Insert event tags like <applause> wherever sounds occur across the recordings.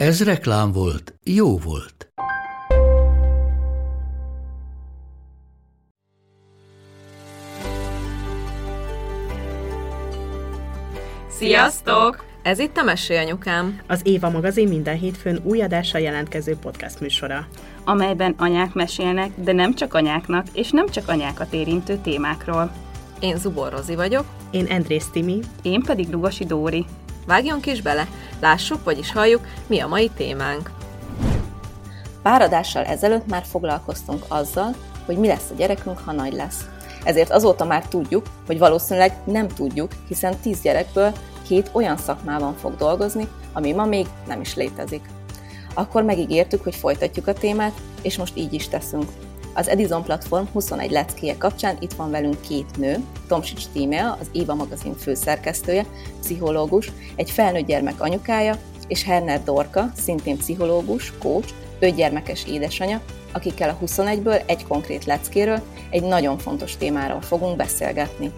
Ez reklám volt, jó volt. Sziasztok! Ez itt a Mesélyanyukám. Az Éva magazin minden hétfőn új adással jelentkező podcast műsora. amelyben anyák mesélnek, de nem csak anyáknak, és nem csak anyákat érintő témákról. Én Zubor Rozi vagyok. Én Andrész Timi. Én pedig Lugosi Dóri. Vágjunk is bele, lássuk, vagyis halljuk, mi a mai témánk. Pár adással ezelőtt már foglalkoztunk azzal, hogy mi lesz a gyerekünk, ha nagy lesz. Ezért azóta már tudjuk, hogy valószínűleg nem tudjuk, hiszen 10 gyerekből két olyan szakmában fog dolgozni, ami ma még nem is létezik. Akkor megígértük, hogy folytatjuk a témát, és most így is teszünk. Az Edison Platform 21 leckéje kapcsán itt van velünk két nő, Tomsics Tímea, az Éva magazin főszerkesztője, pszichológus, egy felnőtt gyermek anyukája, és Herner Dorka, szintén pszichológus, coach, öt gyermekes édesanyja, akikkel a 21-ből egy konkrét leckéről, egy nagyon fontos témáról fogunk beszélgetni.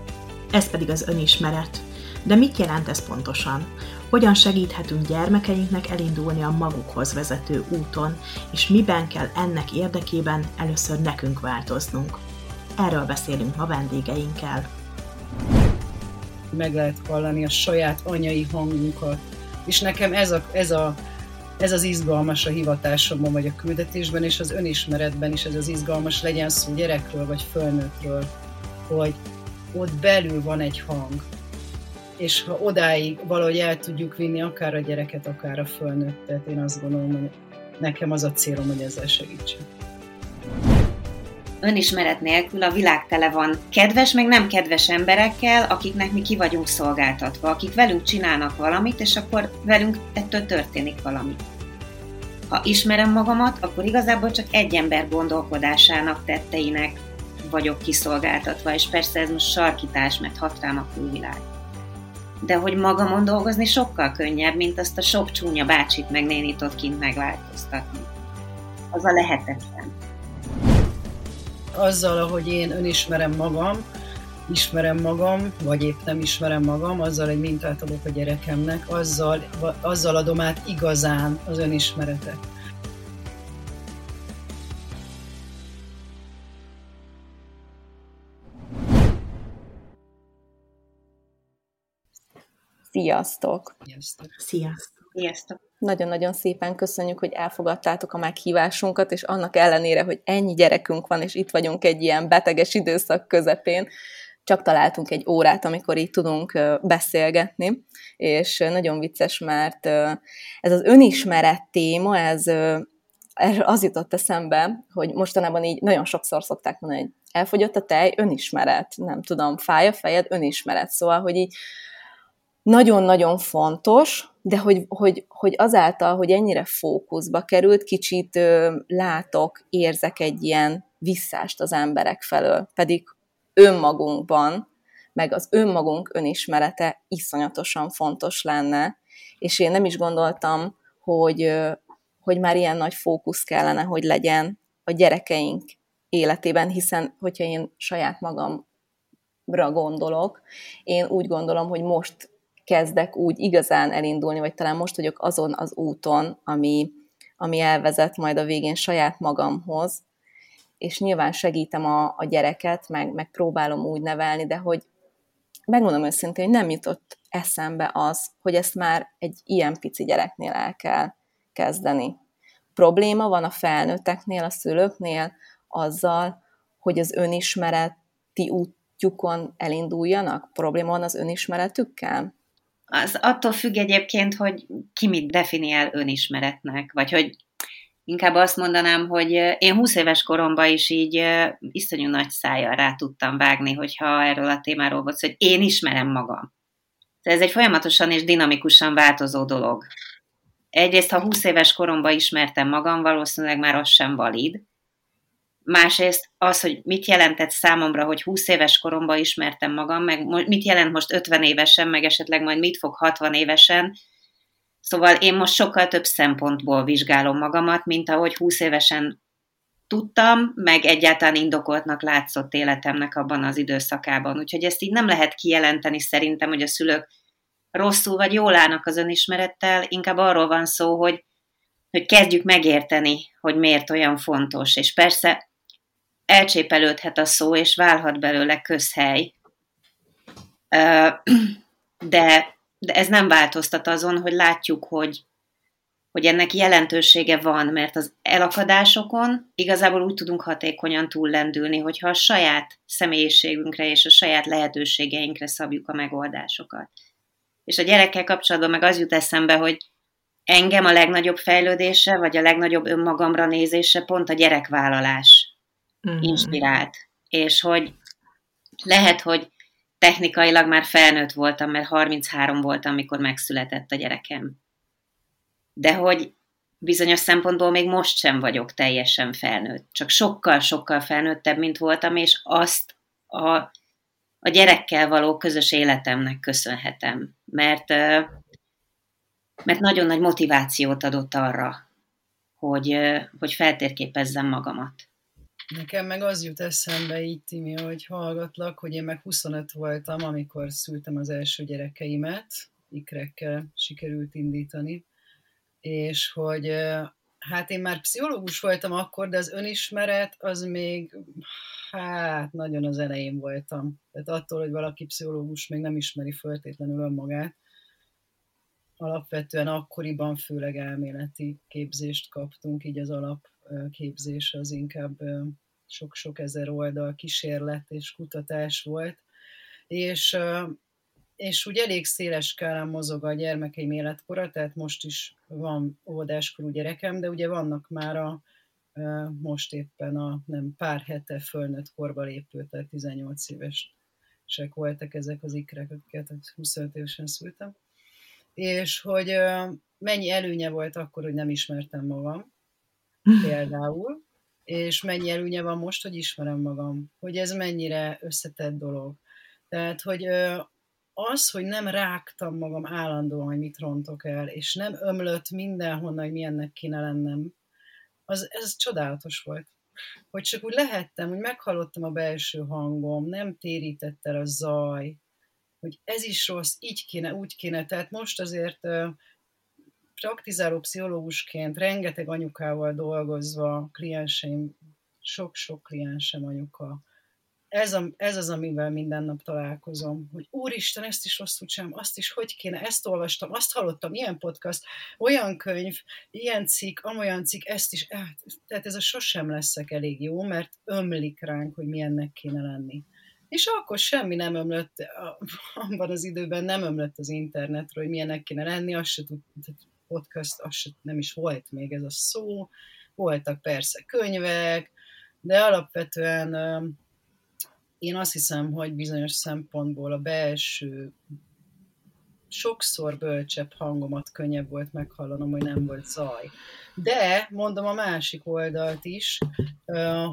Ez pedig az önismeret. De mit jelent ez pontosan? Hogyan segíthetünk gyermekeinknek elindulni a magukhoz vezető úton, és miben kell ennek érdekében először nekünk változnunk? Erről beszélünk ma vendégeinkkel. Meg lehet hallani a saját anyai hangunkat. És nekem ez, a, ez, a, ez az izgalmas a hivatásomban, vagy a küldetésben, és az önismeretben is ez az izgalmas, legyen szó gyerekről, vagy fölnőttről, hogy ott belül van egy hang, és ha odáig valahogy el tudjuk vinni akár a gyereket, akár a fölnőttet, én azt gondolom, hogy nekem az a célom, hogy ezzel segítsek. Önismeret nélkül a világ tele van kedves, meg nem kedves emberekkel, akiknek mi ki vagyunk szolgáltatva, akik velünk csinálnak valamit, és akkor velünk ettől történik valami. Ha ismerem magamat, akkor igazából csak egy ember gondolkodásának, tetteinek vagyok kiszolgáltatva, és persze ez most sarkítás, mert hat rám a külvilág de hogy magamon dolgozni sokkal könnyebb, mint azt a sok csúnya bácsit meg nénit ott kint megváltoztatni. Az a lehetetlen. Azzal, ahogy én önismerem magam, ismerem magam, vagy épp nem ismerem magam, azzal egy mintát adok a gyerekemnek, azzal, azzal adom át igazán az önismeretet. Sziasztok! Sziasztok! Sziasztok! Sziasztok! Nagyon-nagyon szépen köszönjük, hogy elfogadtátok a meghívásunkat, és annak ellenére, hogy ennyi gyerekünk van, és itt vagyunk egy ilyen beteges időszak közepén, csak találtunk egy órát, amikor így tudunk beszélgetni, és nagyon vicces, mert ez az önismeret téma, ez az jutott eszembe, hogy mostanában így nagyon sokszor szokták mondani, hogy elfogyott a tej, önismeret, nem tudom, fáj a fejed, önismeret. Szóval, hogy így nagyon-nagyon fontos, de hogy, hogy, hogy azáltal, hogy ennyire fókuszba került, kicsit ö, látok, érzek egy ilyen visszást az emberek felől, pedig önmagunkban, meg az önmagunk önismerete iszonyatosan fontos lenne, és én nem is gondoltam, hogy, hogy már ilyen nagy fókusz kellene, hogy legyen a gyerekeink életében, hiszen hogyha én saját magamra gondolok, én úgy gondolom, hogy most kezdek úgy igazán elindulni, vagy talán most vagyok azon az úton, ami, ami elvezet majd a végén saját magamhoz, és nyilván segítem a, a gyereket, meg, meg próbálom úgy nevelni, de hogy megmondom őszintén, hogy nem jutott eszembe az, hogy ezt már egy ilyen pici gyereknél el kell kezdeni. Probléma van a felnőtteknél, a szülőknél azzal, hogy az önismereti útjukon elinduljanak? Probléma van az önismeretükkel? Az attól függ egyébként, hogy ki mit definiál önismeretnek, vagy hogy inkább azt mondanám, hogy én 20 éves koromban is így iszonyú nagy szájjal rá tudtam vágni, hogyha erről a témáról volt, hogy én ismerem magam. Ez egy folyamatosan és dinamikusan változó dolog. egyrészt, ha 20 éves koromban ismertem magam, valószínűleg már az sem valid. Másrészt az, hogy mit jelentett számomra, hogy 20 éves koromban ismertem magam, meg mit jelent most 50 évesen, meg esetleg majd mit fog 60 évesen. Szóval én most sokkal több szempontból vizsgálom magamat, mint ahogy 20 évesen tudtam, meg egyáltalán indokoltnak látszott életemnek abban az időszakában. Úgyhogy ezt így nem lehet kijelenteni szerintem, hogy a szülők rosszul vagy jól állnak az önismerettel, inkább arról van szó, hogy, hogy kezdjük megérteni, hogy miért olyan fontos. És persze elcsépelődhet a szó, és válhat belőle közhely. <clears throat> De, de ez nem változtat azon, hogy látjuk, hogy, hogy ennek jelentősége van, mert az elakadásokon igazából úgy tudunk hatékonyan túllendülni, hogyha a saját személyiségünkre és a saját lehetőségeinkre szabjuk a megoldásokat. És a gyerekkel kapcsolatban meg az jut eszembe, hogy engem a legnagyobb fejlődése, vagy a legnagyobb önmagamra nézése pont a gyerekvállalás mm-hmm. inspirált. És hogy lehet, hogy technikailag már felnőtt voltam, mert 33 voltam, amikor megszületett a gyerekem. De hogy bizonyos szempontból még most sem vagyok teljesen felnőtt. Csak sokkal-sokkal felnőttebb, mint voltam, és azt a a gyerekkel való közös életemnek köszönhetem, mert, mert nagyon nagy motivációt adott arra, hogy, hogy feltérképezzem magamat. Nekem meg az jut eszembe így, Timi, hogy hallgatlak, hogy én meg 25 voltam, amikor szültem az első gyerekeimet, ikrekkel sikerült indítani, és hogy hát én már pszichológus voltam akkor, de az önismeret az még hát nagyon az elején voltam. Tehát attól, hogy valaki pszichológus még nem ismeri föltétlenül önmagát, alapvetően akkoriban főleg elméleti képzést kaptunk, így az alapképzés az inkább sok-sok ezer oldal kísérlet és kutatás volt, és, és úgy elég széles skálán mozog a gyermekeim életkora, tehát most is van óvodáskorú gyerekem, de ugye vannak már a most éppen a nem pár hete fölnőtt korba lépő, tehát 18 évesek voltak ezek az ikrek, akiket 25 évesen szültem. És hogy mennyi előnye volt akkor, hogy nem ismertem magam, <laughs> például, és mennyi előnye van most, hogy ismerem magam, hogy ez mennyire összetett dolog. Tehát, hogy az, hogy nem rágtam magam állandóan, hogy mit rontok el, és nem ömlött mindenhonnan, hogy milyennek kéne lennem, az, ez csodálatos volt. Hogy csak úgy lehettem, hogy meghallottam a belső hangom, nem térített el a zaj, hogy ez is rossz, így kéne, úgy kéne. Tehát most azért praktizáló pszichológusként, rengeteg anyukával dolgozva, klienseim, sok-sok kliensem anyuka, ez, a, ez az, amivel minden nap találkozom, hogy úristen, ezt is rosszul sem, azt is hogy kéne, ezt olvastam, azt hallottam, ilyen podcast, olyan könyv, ilyen cikk, amolyan cikk, ezt is, eh, tehát ez a sosem leszek elég jó, mert ömlik ránk, hogy milyennek kéne lenni. És akkor semmi nem ömlött, abban az időben nem ömlött az internetről, hogy milyennek kéne lenni, az se tud, podcast, az nem is volt még ez a szó, voltak persze könyvek, de alapvetően én azt hiszem, hogy bizonyos szempontból a belső sokszor bölcsebb hangomat könnyebb volt meghallanom, hogy nem volt zaj. De mondom a másik oldalt is,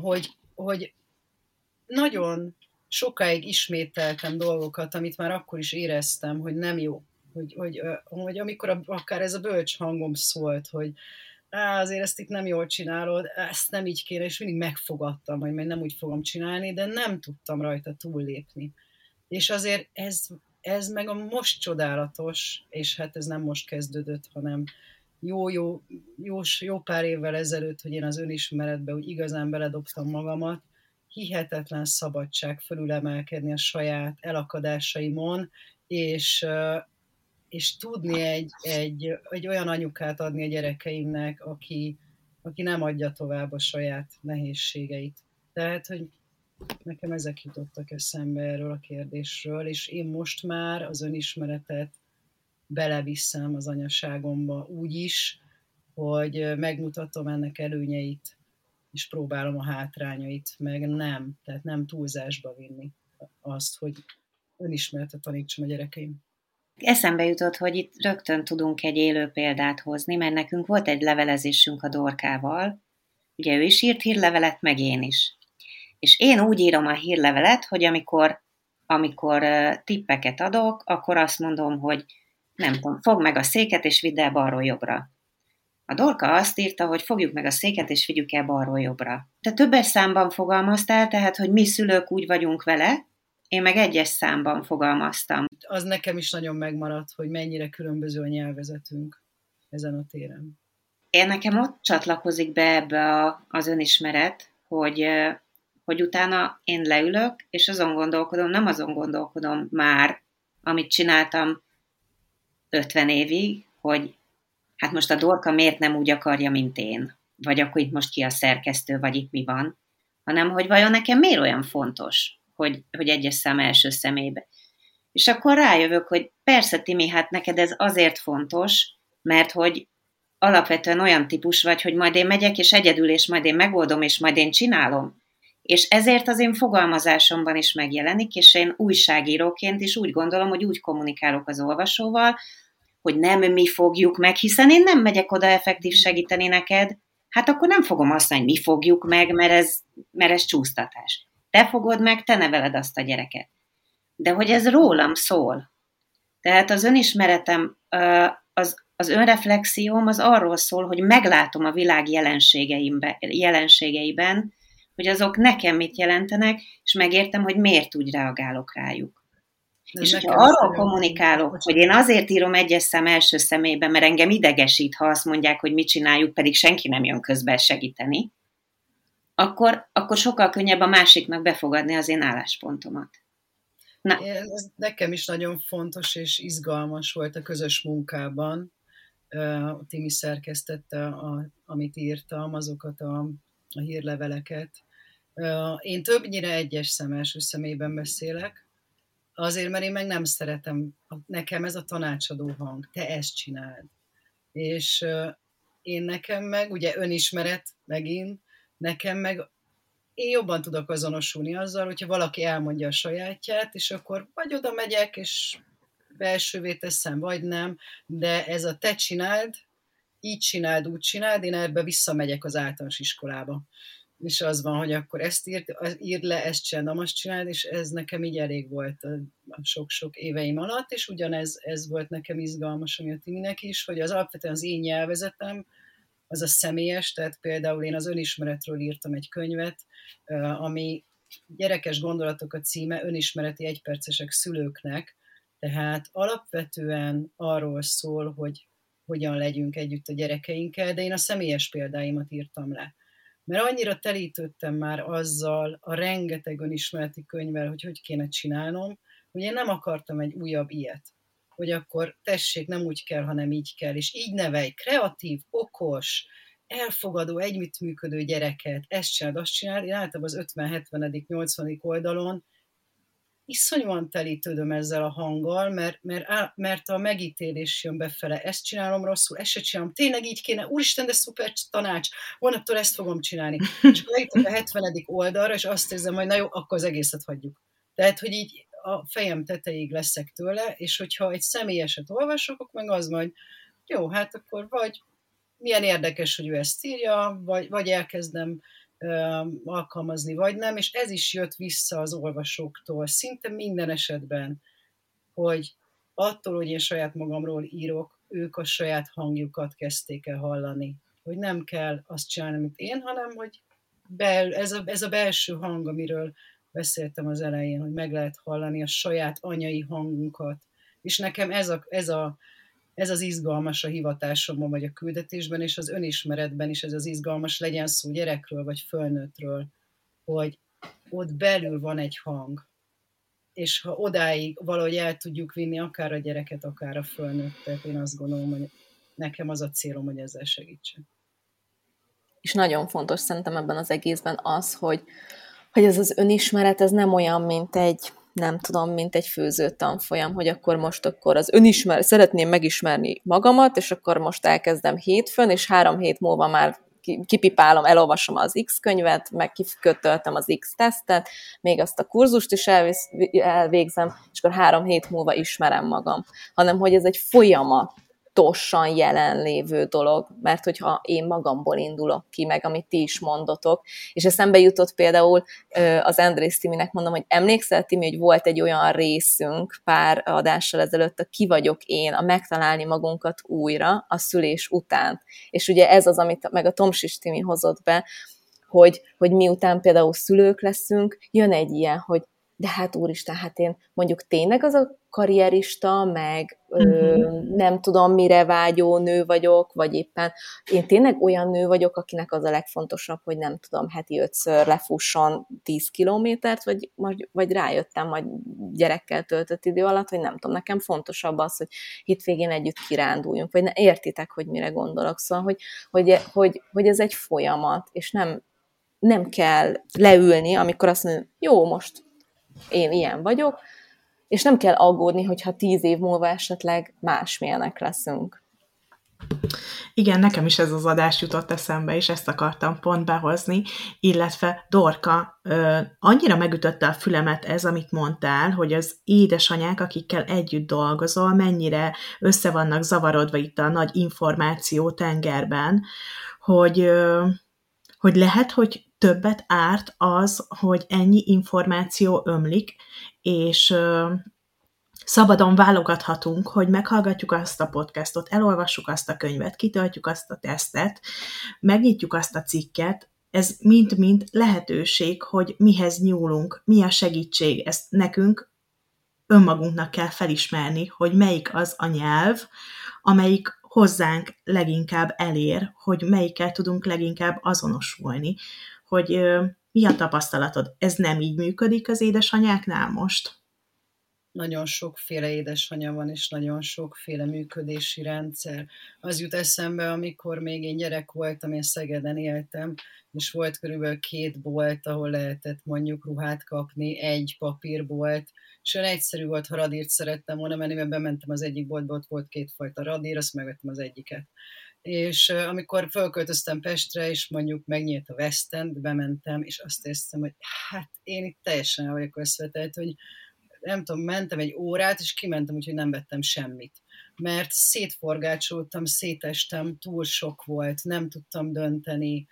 hogy, hogy nagyon sokáig ismételtem dolgokat, amit már akkor is éreztem, hogy nem jó. Hogy, hogy, hogy amikor a, akár ez a bölcs hangom szólt, hogy á, azért ezt itt nem jól csinálod, ezt nem így kéne, és mindig megfogadtam, hogy majd nem úgy fogom csinálni, de nem tudtam rajta túllépni. És azért ez, ez meg a most csodálatos, és hát ez nem most kezdődött, hanem jó-jó jó, jó pár évvel ezelőtt, hogy én az önismeretbe úgy igazán beledobtam magamat, hihetetlen szabadság fölülemelkedni a saját elakadásaimon, és, és tudni egy, egy, egy olyan anyukát adni a gyerekeimnek, aki, aki nem adja tovább a saját nehézségeit. Tehát, hogy nekem ezek jutottak eszembe erről a kérdésről, és én most már az önismeretet beleviszem az anyaságomba úgy is, hogy megmutatom ennek előnyeit, és próbálom a hátrányait, meg nem, tehát nem túlzásba vinni azt, hogy önismeretet tanítsam a gyerekeim. Eszembe jutott, hogy itt rögtön tudunk egy élő példát hozni, mert nekünk volt egy levelezésünk a Dorkával, ugye ő is írt hírlevelet, meg én is. És én úgy írom a hírlevelet, hogy amikor, amikor tippeket adok, akkor azt mondom, hogy nem tudom, fogd meg a széket, és vidd el balról jobbra. A Dorka azt írta, hogy fogjuk meg a széket, és vigyük el balról jobbra. Te többes számban fogalmaztál, tehát, hogy mi szülők úgy vagyunk vele, én meg egyes számban fogalmaztam. Az nekem is nagyon megmaradt, hogy mennyire különböző a nyelvezetünk ezen a téren. Én nekem ott csatlakozik be ebbe a, az önismeret, hogy, hogy utána én leülök, és azon gondolkodom, nem azon gondolkodom már, amit csináltam 50 évig, hogy hát most a Dorka miért nem úgy akarja, mint én, vagy akkor itt most ki a szerkesztő, vagy itt mi van, hanem hogy vajon nekem miért olyan fontos, hogy, hogy egyes szám első szemébe. És akkor rájövök, hogy persze, Timi, hát neked ez azért fontos, mert hogy alapvetően olyan típus vagy, hogy majd én megyek, és egyedül, és majd én megoldom, és majd én csinálom. És ezért az én fogalmazásomban is megjelenik, és én újságíróként is úgy gondolom, hogy úgy kommunikálok az olvasóval, hogy nem mi fogjuk meg, hiszen én nem megyek oda effektív segíteni neked, hát akkor nem fogom azt mondani, mi fogjuk meg, mert ez, mert ez csúsztatás. Te fogod meg, te neveled azt a gyereket. De hogy ez rólam szól. Tehát az önismeretem, az, az önreflexióm az arról szól, hogy meglátom a világ jelenségeiben, hogy azok nekem mit jelentenek, és megértem, hogy miért úgy reagálok rájuk. De és ha arról kommunikálok, hogy én azért írom egyes szem első személyben, mert engem idegesít, ha azt mondják, hogy mit csináljuk, pedig senki nem jön közbe segíteni, akkor, akkor sokkal könnyebb a másiknak befogadni az én álláspontomat. Na. Ez nekem is nagyon fontos és izgalmas volt a közös munkában. Timi szerkesztette, a, amit írtam, azokat a, a hírleveleket. Én többnyire egyes szemes szemében beszélek, azért, mert én meg nem szeretem, nekem ez a tanácsadó hang, te ezt csináld. És én nekem meg, ugye önismeret megint, nekem meg én jobban tudok azonosulni azzal, hogyha valaki elmondja a sajátját, és akkor vagy oda megyek, és belsővé teszem, vagy nem, de ez a te csináld, így csináld, úgy csináld, én ebbe visszamegyek az általános iskolába. És az van, hogy akkor ezt írd, írd le, ezt csináld, azt csináld, és ez nekem így elég volt a sok-sok éveim alatt, és ugyanez ez volt nekem izgalmas, ami a Timinek is, hogy az alapvetően az én nyelvezetem, az a személyes, tehát például én az önismeretről írtam egy könyvet, ami gyerekes gondolatok a címe, önismereti egypercesek szülőknek, tehát alapvetően arról szól, hogy hogyan legyünk együtt a gyerekeinkkel, de én a személyes példáimat írtam le. Mert annyira telítődtem már azzal a rengeteg önismereti könyvvel, hogy hogy kéne csinálnom, hogy én nem akartam egy újabb ilyet hogy akkor tessék, nem úgy kell, hanem így kell, és így nevelj, kreatív, okos, elfogadó, együttműködő gyereket, ezt csináld, azt csináld, én általában az 50 70 80 oldalon iszonyúan telítődöm ezzel a hanggal, mert, mert, mert a megítélés jön befele, ezt csinálom rosszul, ezt se csinálom, tényleg így kéne, úristen, de szuper tanács, holnaptól ezt fogom csinálni. <laughs> És akkor a 70. oldalra, és azt érzem, hogy na jó, akkor az egészet hagyjuk. Tehát, hogy így a fejem tetejéig leszek tőle, és hogyha egy személyeset olvasok, akkor meg az majd, jó, hát akkor vagy milyen érdekes, hogy ő ezt írja, vagy, vagy elkezdem ö, alkalmazni, vagy nem, és ez is jött vissza az olvasóktól, szinte minden esetben, hogy attól, hogy én saját magamról írok, ők a saját hangjukat kezdték el hallani. Hogy nem kell azt csinálni, amit én, hanem hogy bel, ez, a, ez a belső hang, amiről beszéltem az elején, hogy meg lehet hallani a saját anyai hangunkat. És nekem ez, a, ez, a, ez az izgalmas a hivatásomban, vagy a küldetésben, és az önismeretben is ez az izgalmas, legyen szó gyerekről, vagy fölnőttről, hogy ott belül van egy hang, és ha odáig valahogy el tudjuk vinni akár a gyereket, akár a fölnőttet, én azt gondolom, hogy nekem az a célom, hogy ezzel segítsek. És nagyon fontos szerintem ebben az egészben az, hogy, hogy ez az önismeret, ez nem olyan, mint egy, nem tudom, mint egy főző tanfolyam, hogy akkor most akkor az önismeret, szeretném megismerni magamat, és akkor most elkezdem hétfőn, és három hét múlva már kipipálom, elolvasom az X könyvet, meg kikötöltem az X tesztet, még azt a kurzust is elvégzem, és akkor három hét múlva ismerem magam. Hanem, hogy ez egy folyamat, tudatosan jelenlévő dolog, mert hogyha én magamból indulok ki, meg amit ti is mondotok, és eszembe jutott például az Andrész Timinek mondom, hogy emlékszel Timi, hogy volt egy olyan részünk pár adással ezelőtt, a ki vagyok én, a megtalálni magunkat újra a szülés után. És ugye ez az, amit meg a Tomsis Timi hozott be, hogy, hogy miután például szülők leszünk, jön egy ilyen, hogy de hát úristen, hát én mondjuk tényleg az a karrierista, meg uh-huh. ö, mhm. nem tudom mire vágyó nő vagyok, vagy éppen én tényleg olyan nő vagyok, akinek az a legfontosabb, hogy nem tudom, heti ötször lefusson 10 kilométert, vagy, vagy rájöttem majd gyerekkel töltött idő alatt, hogy nem tudom, nekem fontosabb az, hogy hétvégén együtt kiránduljunk, vagy ne, értitek, hogy mire gondolok. Szóval, hogy, hogy, hogy, hogy ez egy folyamat, és nem, nem kell leülni, amikor azt mondja, jó, most én ilyen vagyok, és nem kell aggódni, hogyha tíz év múlva esetleg másmilyenek leszünk. Igen, nekem is ez az adás jutott eszembe, és ezt akartam pont behozni, illetve Dorka, annyira megütötte a fülemet ez, amit mondtál, hogy az édesanyák, akikkel együtt dolgozol, mennyire össze vannak zavarodva itt a nagy információ tengerben, hogy, hogy lehet, hogy többet árt az, hogy ennyi információ ömlik, és szabadon válogathatunk, hogy meghallgatjuk azt a podcastot, elolvassuk azt a könyvet, kitöltjük azt a tesztet, megnyitjuk azt a cikket, ez mind-mind lehetőség, hogy mihez nyúlunk, mi a segítség, ezt nekünk önmagunknak kell felismerni, hogy melyik az a nyelv, amelyik hozzánk leginkább elér, hogy melyikkel tudunk leginkább azonosulni hogy mi a tapasztalatod? Ez nem így működik az édesanyáknál most? Nagyon sokféle édesanyja van, és nagyon sokféle működési rendszer. Az jut eszembe, amikor még én gyerek voltam, én Szegeden éltem, és volt körülbelül két bolt, ahol lehetett mondjuk ruhát kapni, egy papírbolt, és olyan egyszerű volt, ha radírt szerettem volna menni, mert bementem az egyik boltba, ott volt kétfajta radír, azt megvettem az egyiket és amikor fölköltöztem Pestre, és mondjuk megnyílt a West End, bementem, és azt éreztem, hogy hát én itt teljesen el vagyok összvetett, hogy nem tudom, mentem egy órát, és kimentem, úgyhogy nem vettem semmit. Mert szétforgácsoltam, szétestem, túl sok volt, nem tudtam dönteni,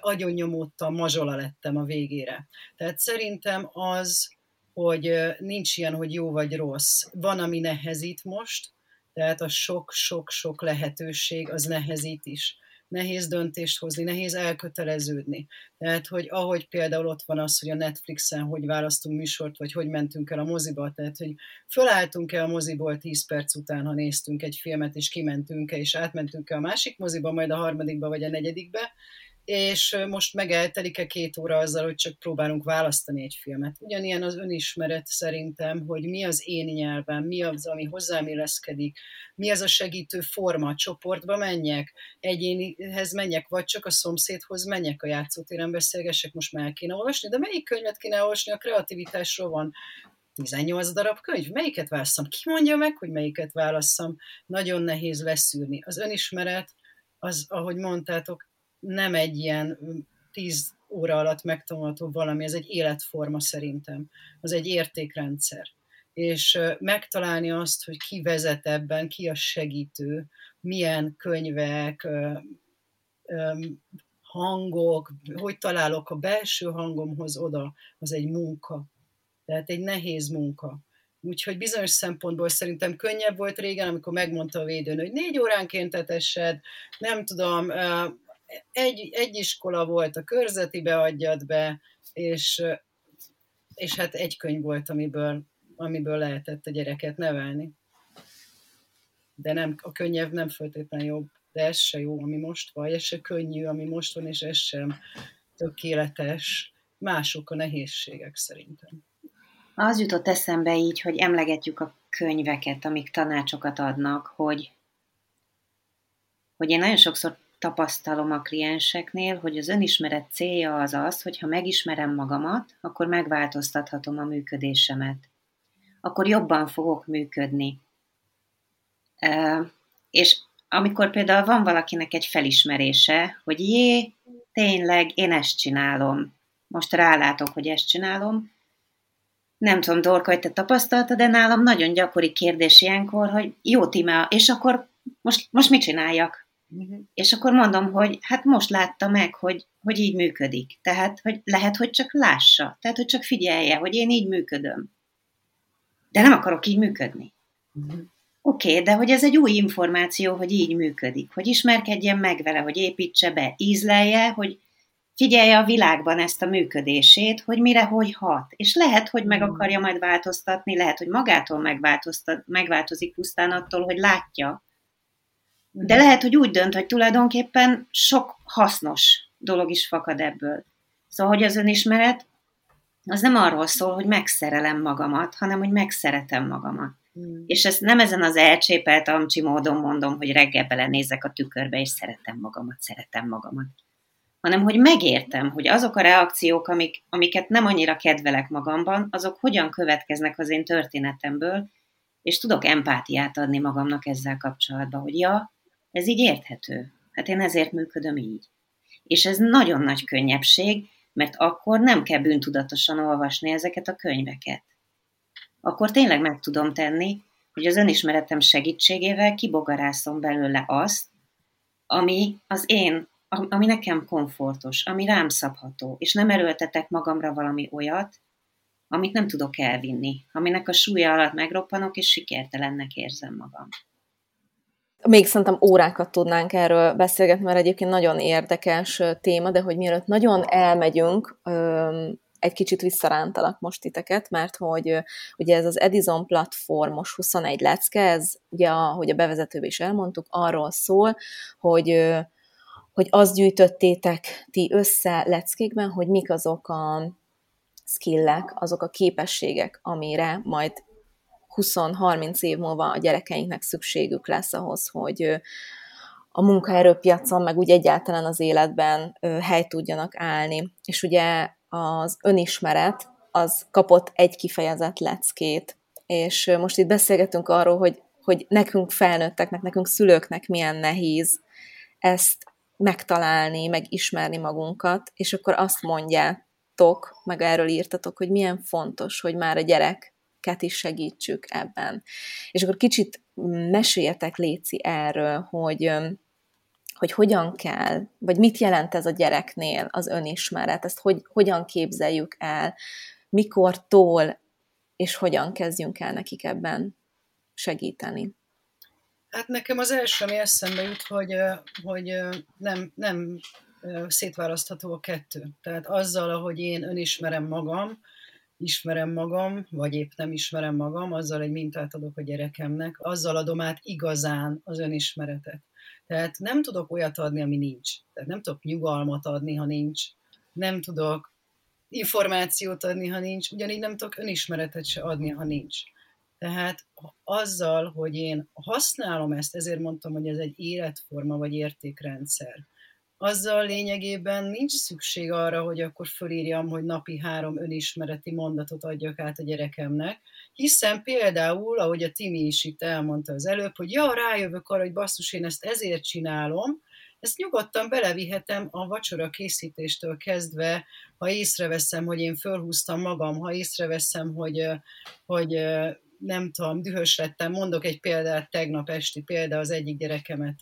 agyon nyomódtam, mazsola lettem a végére. Tehát szerintem az, hogy nincs ilyen, hogy jó vagy rossz. Van, ami nehezít most, tehát a sok-sok-sok lehetőség az nehezít is. Nehéz döntést hozni, nehéz elköteleződni. Tehát, hogy ahogy például ott van az, hogy a Netflixen hogy választunk műsort, vagy hogy mentünk el a moziba, tehát, hogy fölálltunk-e a moziból 10 perc után, ha néztünk egy filmet, és kimentünk-e, és átmentünk-e a másik moziba, majd a harmadikba, vagy a negyedikbe, és most megeltelik-e két óra azzal, hogy csak próbálunk választani egy filmet. Ugyanilyen az önismeret szerintem, hogy mi az én nyelvem, mi az, ami hozzám illeszkedik, mi az a segítő forma, csoportba menjek, egyénihez menjek, vagy csak a szomszédhoz menjek a játszótéren beszélgessek, most már kéne olvasni, de melyik könyvet kéne olvasni, a kreativitásról van 18 darab könyv, melyiket válasszam? Ki mondja meg, hogy melyiket válasszam? Nagyon nehéz leszűrni. Az önismeret, az, ahogy mondtátok, nem egy ilyen tíz óra alatt megtanulható valami, ez egy életforma szerintem, az egy értékrendszer. És megtalálni azt, hogy ki vezet ebben, ki a segítő, milyen könyvek, hangok, hogy találok a belső hangomhoz oda, az egy munka. Tehát egy nehéz munka. Úgyhogy bizonyos szempontból szerintem könnyebb volt régen, amikor megmondta a védőn, hogy négy óránként etessed, nem tudom, egy, egy iskola volt, a körzetibe adjad be, és, és hát egy könyv volt, amiből, amiből lehetett a gyereket nevelni. De nem, a könyv nem feltétlenül jobb, de ez se jó, ami most van, ez se könnyű, ami most van, és ez sem tökéletes. Mások a nehézségek szerintem. Az jutott eszembe így, hogy emlegetjük a könyveket, amik tanácsokat adnak, hogy, hogy én nagyon sokszor tapasztalom a klienseknél, hogy az önismeret célja az az, hogy ha megismerem magamat, akkor megváltoztathatom a működésemet. Akkor jobban fogok működni. És amikor például van valakinek egy felismerése, hogy jé, tényleg, én ezt csinálom. Most rálátok, hogy ezt csinálom. Nem tudom, Dorka, hogy te tapasztaltad, de nálam nagyon gyakori kérdés ilyenkor, hogy jó, Tímea, és akkor most, most mit csináljak? Uh-huh. És akkor mondom, hogy hát most látta meg, hogy, hogy így működik. Tehát, hogy lehet, hogy csak lássa. Tehát, hogy csak figyelje, hogy én így működöm. De nem akarok így működni. Uh-huh. Oké, okay, de hogy ez egy új információ, hogy így működik, hogy ismerkedjen meg vele, hogy építse be, ízlelje, hogy figyelje a világban ezt a működését, hogy mire hogy hat. És lehet, hogy meg hmm. akarja majd változtatni, lehet, hogy magától megváltozik pusztán attól, hogy látja. De hmm. lehet, hogy úgy dönt, hogy tulajdonképpen sok hasznos dolog is fakad ebből. Szóval, hogy az önismeret az nem arról szól, hogy megszerelem magamat, hanem hogy megszeretem magamat. Hmm. És ezt nem ezen az elcsépelt amcsi módon mondom, hogy reggel belenézek a tükörbe, és szeretem magamat, szeretem magamat. Hanem, hogy megértem, hogy azok a reakciók, amik, amiket nem annyira kedvelek magamban, azok hogyan következnek az én történetemből, és tudok empátiát adni magamnak ezzel kapcsolatban, hogy ja, ez így érthető. Hát én ezért működöm így. És ez nagyon nagy könnyebbség, mert akkor nem kell bűntudatosan olvasni ezeket a könyveket akkor tényleg meg tudom tenni, hogy az önismeretem segítségével kibogarászom belőle azt, ami az én, ami nekem komfortos, ami rám szabható, és nem erőltetek magamra valami olyat, amit nem tudok elvinni, aminek a súlya alatt megroppanok, és sikertelennek érzem magam. Még szerintem órákat tudnánk erről beszélgetni, mert egyébként nagyon érdekes téma, de hogy mielőtt nagyon elmegyünk, egy kicsit visszarántalak most titeket, mert hogy ugye ez az Edison platformos 21 lecke, ez ugye, ahogy a bevezetőben is elmondtuk, arról szól, hogy hogy azt gyűjtöttétek ti össze leckékben, hogy mik azok a skillek, azok a képességek, amire majd 20-30 év múlva a gyerekeinknek szükségük lesz ahhoz, hogy a munkaerőpiacon, meg úgy egyáltalán az életben helyt tudjanak állni. És ugye az önismeret, az kapott egy kifejezett leckét. És most itt beszélgetünk arról, hogy, hogy nekünk felnőtteknek, nekünk szülőknek milyen nehéz ezt megtalálni, megismerni magunkat, és akkor azt mondjátok, meg erről írtatok, hogy milyen fontos, hogy már a gyereket is segítsük ebben. És akkor kicsit meséljetek, Léci, erről, hogy hogy hogyan kell, vagy mit jelent ez a gyereknél az önismeret, ezt hogy, hogyan képzeljük el, mikortól, és hogyan kezdjünk el nekik ebben segíteni. Hát nekem az első, ami eszembe jut, hogy, hogy nem, nem szétválasztható a kettő. Tehát azzal, ahogy én önismerem magam, ismerem magam, vagy épp nem ismerem magam, azzal egy mintát adok a gyerekemnek, azzal adom át igazán az önismeretet. Tehát nem tudok olyat adni, ami nincs. Tehát nem tudok nyugalmat adni, ha nincs. Nem tudok információt adni, ha nincs. Ugyanígy nem tudok önismeretet se adni, ha nincs. Tehát azzal, hogy én használom ezt, ezért mondtam, hogy ez egy életforma vagy értékrendszer, azzal lényegében nincs szükség arra, hogy akkor fölírjam, hogy napi három önismereti mondatot adjak át a gyerekemnek, hiszen például, ahogy a Timi is itt elmondta az előbb, hogy ja, rájövök arra, hogy basszus, én ezt ezért csinálom, ezt nyugodtan belevihetem a vacsora készítéstől kezdve, ha észreveszem, hogy én fölhúztam magam, ha észreveszem, hogy, hogy nem tudom, dühös lettem, mondok egy példát, tegnap esti példa, az egyik gyerekemet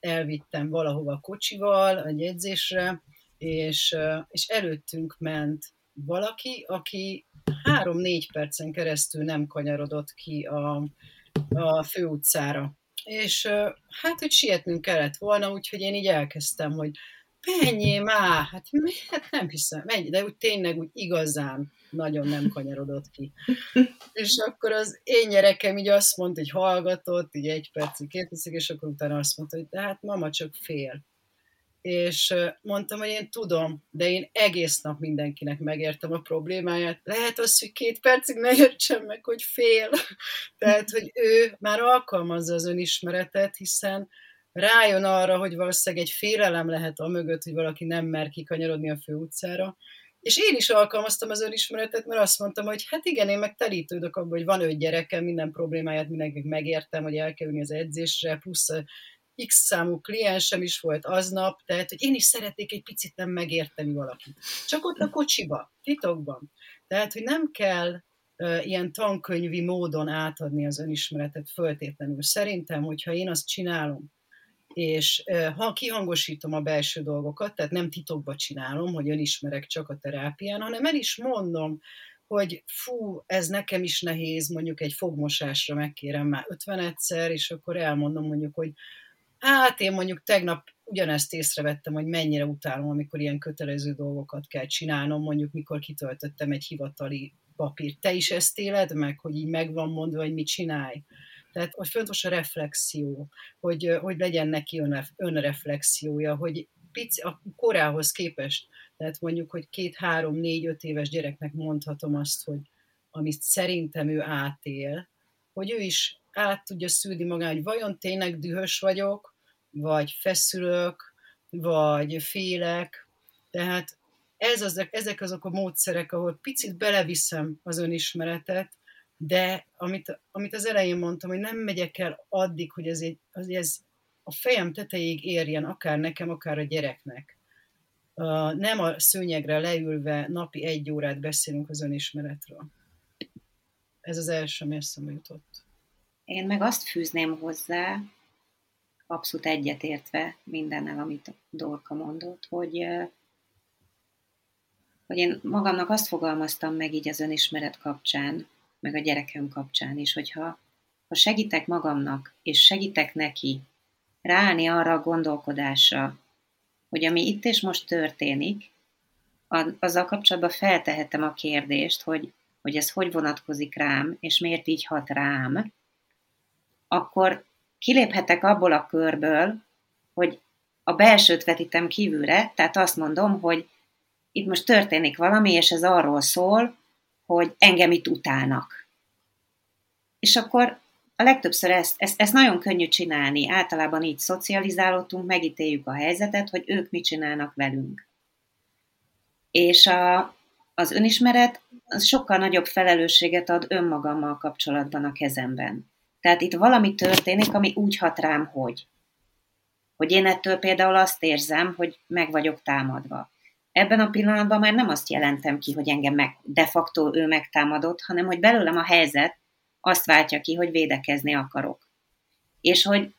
elvittem valahova kocsival, egy edzésre, és, és előttünk ment valaki, aki három-négy percen keresztül nem kanyarodott ki a, a főutcára. És hát, hogy sietnünk kellett volna, úgyhogy én így elkezdtem, hogy menjél már, hát, hát nem hiszem, menj, de úgy tényleg úgy igazán nagyon nem kanyarodott ki. és akkor az én gyerekem így azt mondta, hogy hallgatott, így egy percig, két percig, és akkor utána azt mondta, hogy de hát mama csak fél. És mondtam, hogy én tudom, de én egész nap mindenkinek megértem a problémáját. Lehet az, hogy két percig ne értsem meg, hogy fél. Tehát, hogy ő már alkalmazza az önismeretet, hiszen rájön arra, hogy valószínűleg egy félelem lehet a mögött, hogy valaki nem mer kikanyarodni a főutcára, és én is alkalmaztam az önismeretet, mert azt mondtam, hogy hát igen, én meg telítődök abban, hogy van öt gyerekem, minden problémáját mindenkinek megértem, hogy el kell az edzésre, plusz X számú kliensem is volt aznap, tehát hogy én is szeretnék egy picit nem megérteni valakit. Csak ott a kocsiba, titokban. Tehát, hogy nem kell uh, ilyen tankönyvi módon átadni az önismeretet föltétlenül. Szerintem, hogyha én azt csinálom, és ha kihangosítom a belső dolgokat, tehát nem titokba csinálom, hogy önismerek csak a terápián, hanem el is mondom, hogy fú, ez nekem is nehéz, mondjuk egy fogmosásra megkérem már 50 egyszer, és akkor elmondom mondjuk, hogy hát én mondjuk tegnap ugyanezt észrevettem, hogy mennyire utálom, amikor ilyen kötelező dolgokat kell csinálnom, mondjuk mikor kitöltöttem egy hivatali papírt. Te is ezt éled meg, hogy így megvan mondva, hogy mit csinálj? Tehát, hogy fontos a reflexió, hogy, hogy legyen neki önreflexiója, hogy pici, a korához képest, tehát mondjuk, hogy két, három, négy, öt éves gyereknek mondhatom azt, hogy amit szerintem ő átél, hogy ő is át tudja szűrni magát, hogy vajon tényleg dühös vagyok, vagy feszülök, vagy félek. Tehát ez az, ezek azok a módszerek, ahol picit beleviszem az önismeretet, de amit, amit az elején mondtam, hogy nem megyek el addig, hogy ez, egy, az, ez a fejem tetejéig érjen, akár nekem, akár a gyereknek. Uh, nem a szőnyegre leülve napi egy órát beszélünk az önismeretről. Ez az első, ami eszembe jutott. Én meg azt fűzném hozzá, abszolút egyetértve mindennel, amit Dorka mondott, hogy, hogy én magamnak azt fogalmaztam meg így az önismeret kapcsán, meg a gyerekem kapcsán is, hogyha ha segítek magamnak, és segítek neki ráállni arra a gondolkodásra, hogy ami itt és most történik, azzal kapcsolatban feltehetem a kérdést, hogy, hogy ez hogy vonatkozik rám, és miért így hat rám, akkor kiléphetek abból a körből, hogy a belsőt vetítem kívülre, tehát azt mondom, hogy itt most történik valami, és ez arról szól, hogy engem itt utálnak. És akkor a legtöbbször ezt, ezt, ezt nagyon könnyű csinálni. Általában így szocializálódtunk, megítéljük a helyzetet, hogy ők mit csinálnak velünk. És a, az önismeret az sokkal nagyobb felelősséget ad önmagammal kapcsolatban a kezemben. Tehát itt valami történik, ami úgy hat rám, hogy. Hogy én ettől például azt érzem, hogy meg vagyok támadva ebben a pillanatban már nem azt jelentem ki, hogy engem meg, de facto ő megtámadott, hanem hogy belőlem a helyzet azt váltja ki, hogy védekezni akarok. És hogy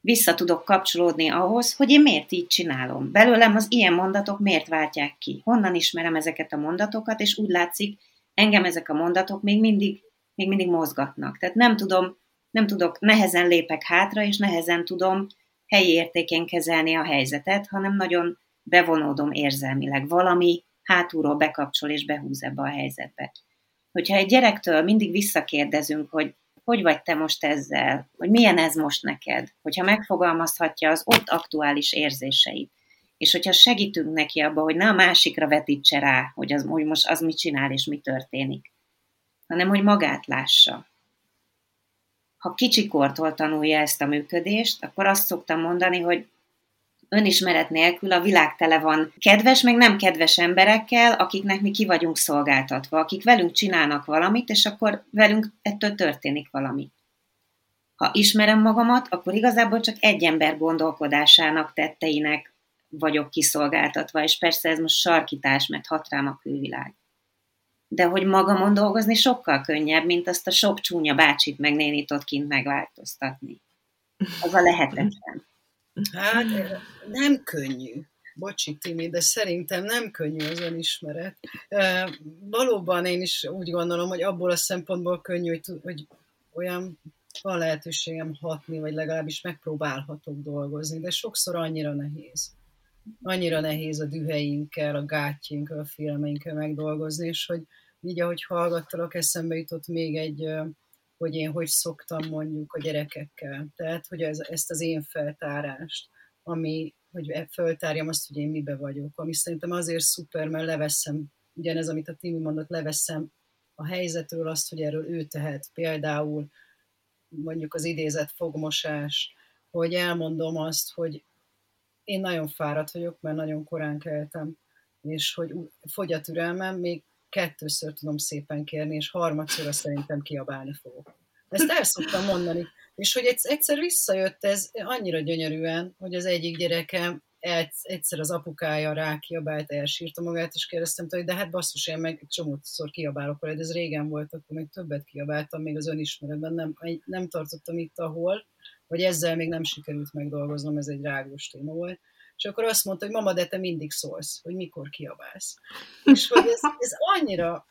vissza tudok kapcsolódni ahhoz, hogy én miért így csinálom. Belőlem az ilyen mondatok miért váltják ki. Honnan ismerem ezeket a mondatokat, és úgy látszik, engem ezek a mondatok még mindig, még mindig mozgatnak. Tehát nem tudom, nem tudok, nehezen lépek hátra, és nehezen tudom helyi értékén kezelni a helyzetet, hanem nagyon bevonódom érzelmileg, valami hátulról bekapcsol és behúz ebbe a helyzetbe. Hogyha egy gyerektől mindig visszakérdezünk, hogy hogy vagy te most ezzel, hogy milyen ez most neked, hogyha megfogalmazhatja az ott aktuális érzéseit, és hogyha segítünk neki abba, hogy ne a másikra vetítse rá, hogy, az, hogy most az mit csinál és mi történik, hanem hogy magát lássa. Ha kicsikortól tanulja ezt a működést, akkor azt szoktam mondani, hogy önismeret nélkül a világ tele van kedves, meg nem kedves emberekkel, akiknek mi ki vagyunk szolgáltatva, akik velünk csinálnak valamit, és akkor velünk ettől történik valami. Ha ismerem magamat, akkor igazából csak egy ember gondolkodásának, tetteinek vagyok kiszolgáltatva, és persze ez most sarkítás, mert hat rám a külvilág. De hogy magamon dolgozni sokkal könnyebb, mint azt a sok csúnya bácsit meg nénit ott kint megváltoztatni. Az a lehetetlen. Hát nem könnyű. Bocsi, Timi, de szerintem nem könnyű az önismeret. Valóban én is úgy gondolom, hogy abból a szempontból könnyű, hogy, hogy olyan van lehetőségem hatni, vagy legalábbis megpróbálhatok dolgozni, de sokszor annyira nehéz. Annyira nehéz a düheinkkel, a gátjainkkal, a filmeinkkel megdolgozni, és hogy így ahogy hallgattalak, eszembe jutott még egy hogy én hogy szoktam mondjuk a gyerekekkel. Tehát, hogy ez, ezt az én feltárást, ami, hogy e, föltárjam azt, hogy én mibe vagyok, ami szerintem azért szuper, mert leveszem, ugyanez, amit a Timi mondott, leveszem a helyzetről azt, hogy erről ő tehet. Például mondjuk az idézett fogmosás, hogy elmondom azt, hogy én nagyon fáradt vagyok, mert nagyon korán keltem, és hogy fogy a türelmem, még kettőször tudom szépen kérni, és harmadszorra szerintem kiabálni fogok. Ezt el szoktam mondani. És hogy egyszer visszajött ez annyira gyönyörűen, hogy az egyik gyerekem egyszer az apukája rákiabált, elsírta magát, és kérdeztem hogy de hát basszus, én meg csomószor kiabálok de ez régen volt, akkor még többet kiabáltam, még az önismeretben nem, nem tartottam itt, ahol, vagy ezzel még nem sikerült megdolgoznom, ez egy rágós téma volt. És akkor azt mondta, hogy mama, de te mindig szólsz, hogy mikor kiabálsz. És hogy ez, ez annyira,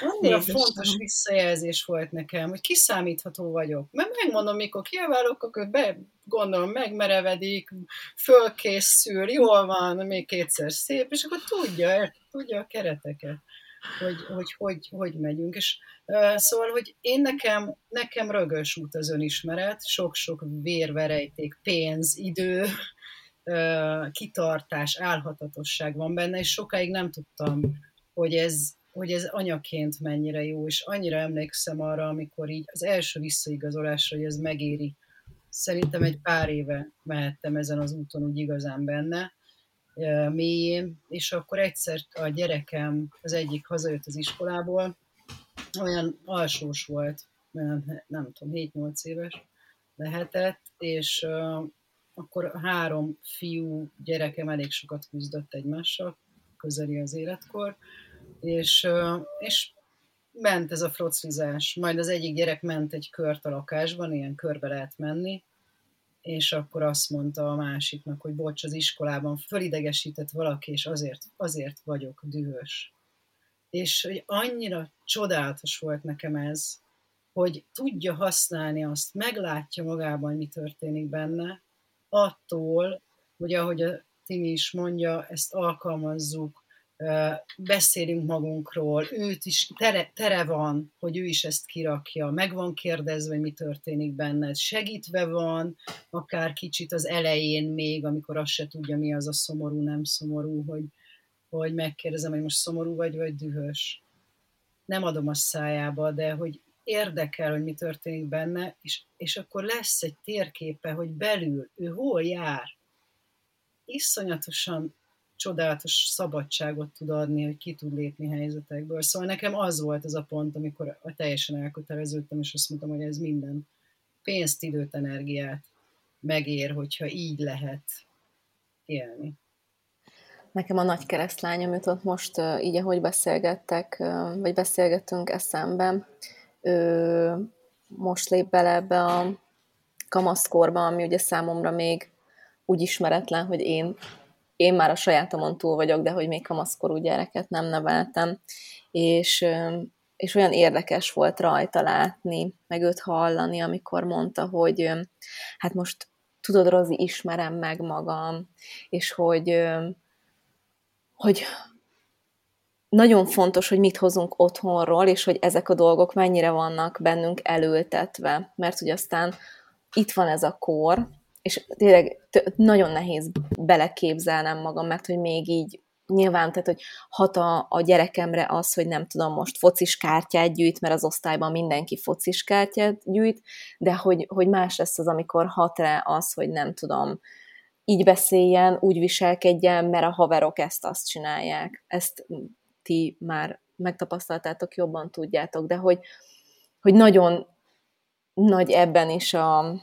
annyira fontos visszajelzés volt nekem, hogy kiszámítható vagyok. Mert megmondom, mikor kiabálok, akkor be, gondolom, megmerevedik, fölkészül, jól van, még kétszer szép, és akkor tudja, tudja a kereteket hogy hogy, hogy, hogy megyünk. És uh, szóval, hogy én nekem, nekem rögös út az önismeret, sok-sok vérverejték, pénz, idő, kitartás, álhatatosság van benne, és sokáig nem tudtam, hogy ez, hogy ez anyaként mennyire jó, és annyira emlékszem arra, amikor így az első visszaigazolásra, hogy ez megéri. Szerintem egy pár éve mehettem ezen az úton úgy igazán benne, mélyén, és akkor egyszer a gyerekem, az egyik hazajött az iskolából, olyan alsós volt, nem, nem tudom, 7-8 éves lehetett, és akkor három fiú gyerekem elég sokat küzdött egymással, közeli az életkor, és, és ment ez a froclizás. Majd az egyik gyerek ment egy kört a lakásban, ilyen körbe lehet menni, és akkor azt mondta a másiknak, hogy bocs, az iskolában fölidegesített valaki, és azért, azért vagyok dühös. És hogy annyira csodálatos volt nekem ez, hogy tudja használni azt, meglátja magában, mi történik benne, attól, hogy ahogy a Timi is mondja, ezt alkalmazzuk, beszélünk magunkról, őt is tere, tere van, hogy ő is ezt kirakja, meg van kérdezve, mi történik benned, segítve van, akár kicsit az elején még, amikor azt se tudja, mi az a szomorú, nem szomorú, hogy, hogy megkérdezem, hogy most szomorú vagy, vagy dühös. Nem adom a szájába, de hogy érdekel, hogy mi történik benne, és, és akkor lesz egy térképe, hogy belül ő hol jár. Iszonyatosan csodálatos szabadságot tud adni, hogy ki tud lépni helyzetekből. Szóval nekem az volt az a pont, amikor teljesen elköteleződtem, és azt mondtam, hogy ez minden pénzt, időt, energiát megér, hogyha így lehet élni. Nekem a nagy keresztlányom jutott most, így ahogy beszélgettek, vagy beszélgettünk eszembe, ő most lép bele ebbe a kamaszkorba, ami ugye számomra még úgy ismeretlen, hogy én én már a sajátomon túl vagyok, de hogy még kamaszkorú gyereket nem neveltem, és, és olyan érdekes volt rajta látni, meg őt hallani, amikor mondta, hogy hát most tudod, Rozi, ismerem meg magam, és hogy, hogy nagyon fontos, hogy mit hozunk otthonról, és hogy ezek a dolgok mennyire vannak bennünk elültetve, mert hogy aztán itt van ez a kor, és tényleg nagyon nehéz beleképzelnem magam, mert hogy még így nyilván, tehát, hogy hat a, a gyerekemre az, hogy nem tudom, most focis kártyát gyűjt, mert az osztályban mindenki focis kártyát gyűjt, de hogy, hogy más lesz az, amikor hat rá az, hogy nem tudom, így beszéljen, úgy viselkedjen, mert a haverok ezt-azt csinálják. Ezt ti már megtapasztaltátok, jobban tudjátok, de hogy, hogy nagyon nagy ebben is a,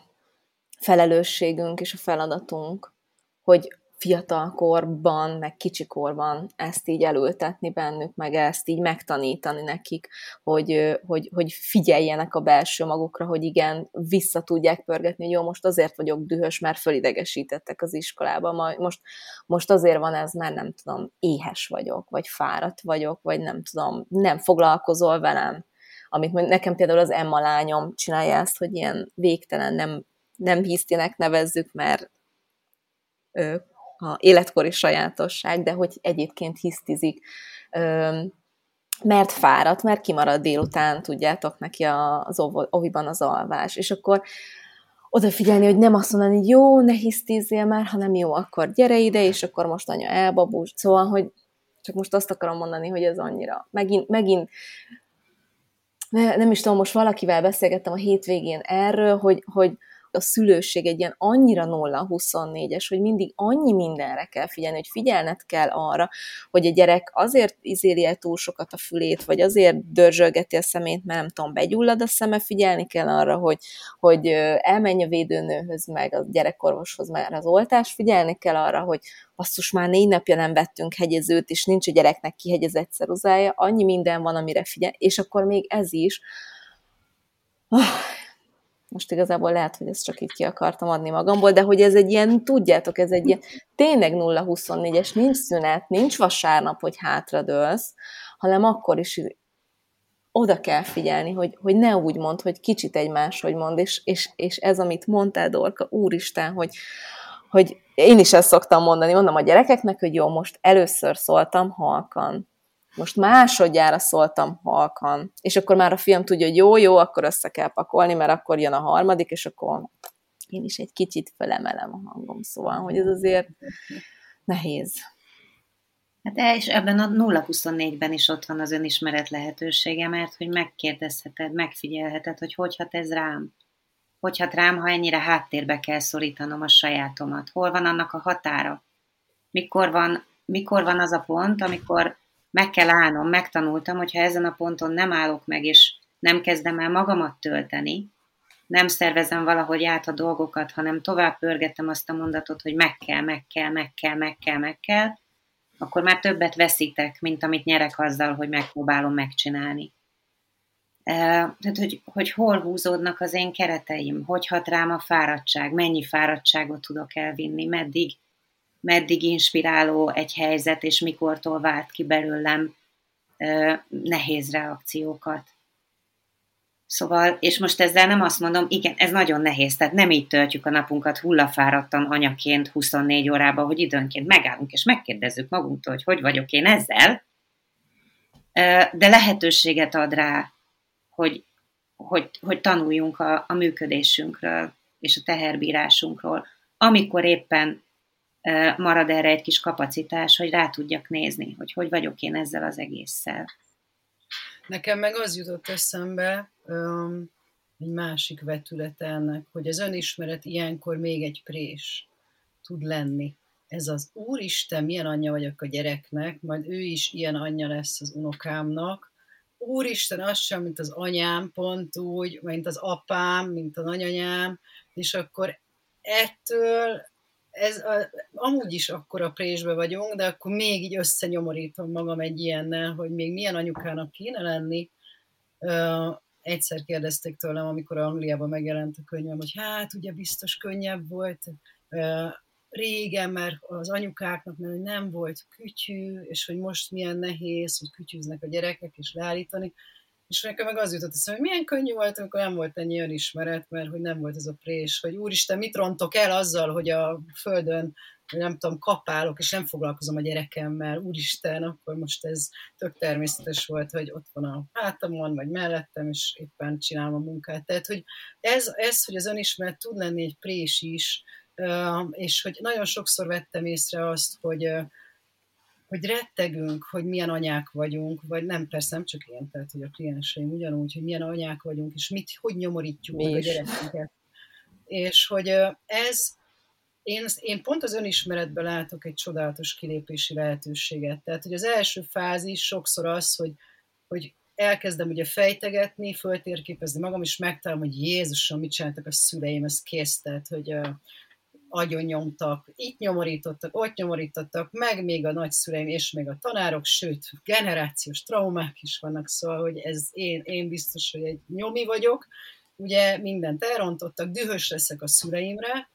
felelősségünk és a feladatunk, hogy fiatalkorban, meg kicsikorban ezt így elültetni bennük, meg ezt így megtanítani nekik, hogy, hogy, hogy figyeljenek a belső magukra, hogy igen, vissza tudják pörgetni, hogy jó, most azért vagyok dühös, mert fölidegesítettek az iskolába, most, most azért van ez, mert nem tudom, éhes vagyok, vagy fáradt vagyok, vagy nem tudom, nem foglalkozol velem, amit nekem például az Emma lányom csinálja ezt, hogy ilyen végtelen nem nem hisztinek nevezzük, mert ö, a életkori sajátosság, de hogy egyébként hisztizik, mert fáradt, mert kimarad délután, tudjátok, neki az oviban az alvás, és akkor odafigyelni, hogy nem azt mondani, jó, ne hisztízzél már, hanem jó, akkor gyere ide, és akkor most anya elbabús. Szóval, hogy csak most azt akarom mondani, hogy ez annyira, megint, megint nem is tudom, most valakivel beszélgettem a hétvégén erről, hogy, hogy, a szülőség egy ilyen annyira 0-24-es, hogy mindig annyi mindenre kell figyelni, hogy figyelned kell arra, hogy a gyerek azért izéli el túl sokat a fülét, vagy azért dörzsölgeti a szemét, mert nem tudom, begyullad a szeme, figyelni kell arra, hogy, hogy elmenj a védőnőhöz, meg a gyerekorvoshoz, már az oltás, figyelni kell arra, hogy basszus, már négy napja nem vettünk hegyezőt, és nincs a gyereknek kihegyezett ceruzája, annyi minden van, amire figyel, és akkor még ez is, oh, most igazából lehet, hogy ezt csak így ki akartam adni magamból, de hogy ez egy ilyen, tudjátok, ez egy ilyen tényleg 0-24-es, nincs szünet, nincs vasárnap, hogy hátradőlsz, hanem akkor is oda kell figyelni, hogy, hogy ne úgy mond, hogy kicsit egy máshogy mond, és, és, és ez, amit mondtál, Dorka, úristen, hogy, hogy én is ezt szoktam mondani, mondom a gyerekeknek, hogy jó, most először szóltam halkan, most másodjára szóltam halkan, és akkor már a fiam tudja, hogy jó, jó, akkor össze kell pakolni, mert akkor jön a harmadik, és akkor én is egy kicsit felemelem a hangom, szóval, hogy ez azért nehéz. Hát és ebben a 0-24-ben is ott van az önismeret lehetősége, mert hogy megkérdezheted, megfigyelheted, hogy hogy hat ez rám. Hogy hat rám, ha ennyire háttérbe kell szorítanom a sajátomat. Hol van annak a határa? Mikor van, mikor van az a pont, amikor meg kell állnom, megtanultam, hogyha ezen a ponton nem állok meg, és nem kezdem el magamat tölteni, nem szervezem valahogy át a dolgokat, hanem tovább pörgetem azt a mondatot, hogy meg kell, meg kell, meg kell, meg kell, meg kell, akkor már többet veszítek, mint amit nyerek azzal, hogy megpróbálom megcsinálni. Tehát, hogy, hogy hol húzódnak az én kereteim, hogy hat rám a fáradtság, mennyi fáradtságot tudok elvinni, meddig, meddig inspiráló egy helyzet, és mikortól vált ki belőlem nehéz reakciókat. Szóval, és most ezzel nem azt mondom, igen, ez nagyon nehéz, tehát nem így töltjük a napunkat hullafáradtan anyaként 24 órában, hogy időnként megállunk és megkérdezzük magunktól, hogy hogy vagyok én ezzel, de lehetőséget ad rá, hogy, hogy, hogy tanuljunk a, a működésünkről és a teherbírásunkról, amikor éppen marad erre egy kis kapacitás, hogy rá tudjak nézni, hogy hogy vagyok én ezzel az egésszel. Nekem meg az jutott eszembe, um, egy másik vetület ennek, hogy az önismeret ilyenkor még egy prés tud lenni. Ez az Úristen, milyen anyja vagyok a gyereknek, majd ő is ilyen anyja lesz az unokámnak. Úristen, az sem, mint az anyám, pont úgy, mint az apám, mint a nagyanyám, és akkor ettől ez a, amúgy is akkor a présbe vagyunk, de akkor még így összenyomorítom magam egy ilyennel, hogy még milyen anyukának kéne lenni. Uh, egyszer kérdezték tőlem, amikor Angliában megjelent a könyvem, hogy hát ugye biztos könnyebb volt uh, régen, mert az anyukáknak nem volt kütyű, és hogy most milyen nehéz, hogy kütyűznek a gyerekek, és leállítani. És nekem meg az jutott eszembe, hogy milyen könnyű volt, amikor nem volt ennyi önismeret, mert hogy nem volt ez a prés, hogy úristen, mit rontok el azzal, hogy a földön nem tudom, kapálok, és nem foglalkozom a gyerekemmel, úristen, akkor most ez tök természetes volt, hogy ott van a hátamon, vagy mellettem, és éppen csinálom a munkát. Tehát, hogy ez, ez hogy az önismeret tud lenni egy prés is, és hogy nagyon sokszor vettem észre azt, hogy hogy rettegünk, hogy milyen anyák vagyunk, vagy nem, persze nem csak én, tehát hogy a klienseim ugyanúgy, hogy milyen anyák vagyunk, és mit, hogy nyomorítjuk Mi meg a gyerekünket. És hogy ez, én, én pont az önismeretben látok egy csodálatos kilépési lehetőséget. Tehát, hogy az első fázis sokszor az, hogy, hogy elkezdem ugye fejtegetni, föltérképezni magam, és megtalálom, hogy Jézusom, mit csináltak a szüleim, ez kész, tehát, hogy agyon nyomtak, itt nyomorítottak, ott nyomorítottak, meg még a nagyszüleim, és még a tanárok, sőt, generációs traumák is vannak, szóval, hogy ez én, én biztos, hogy egy nyomi vagyok, ugye mindent elrontottak, dühös leszek a szüleimre,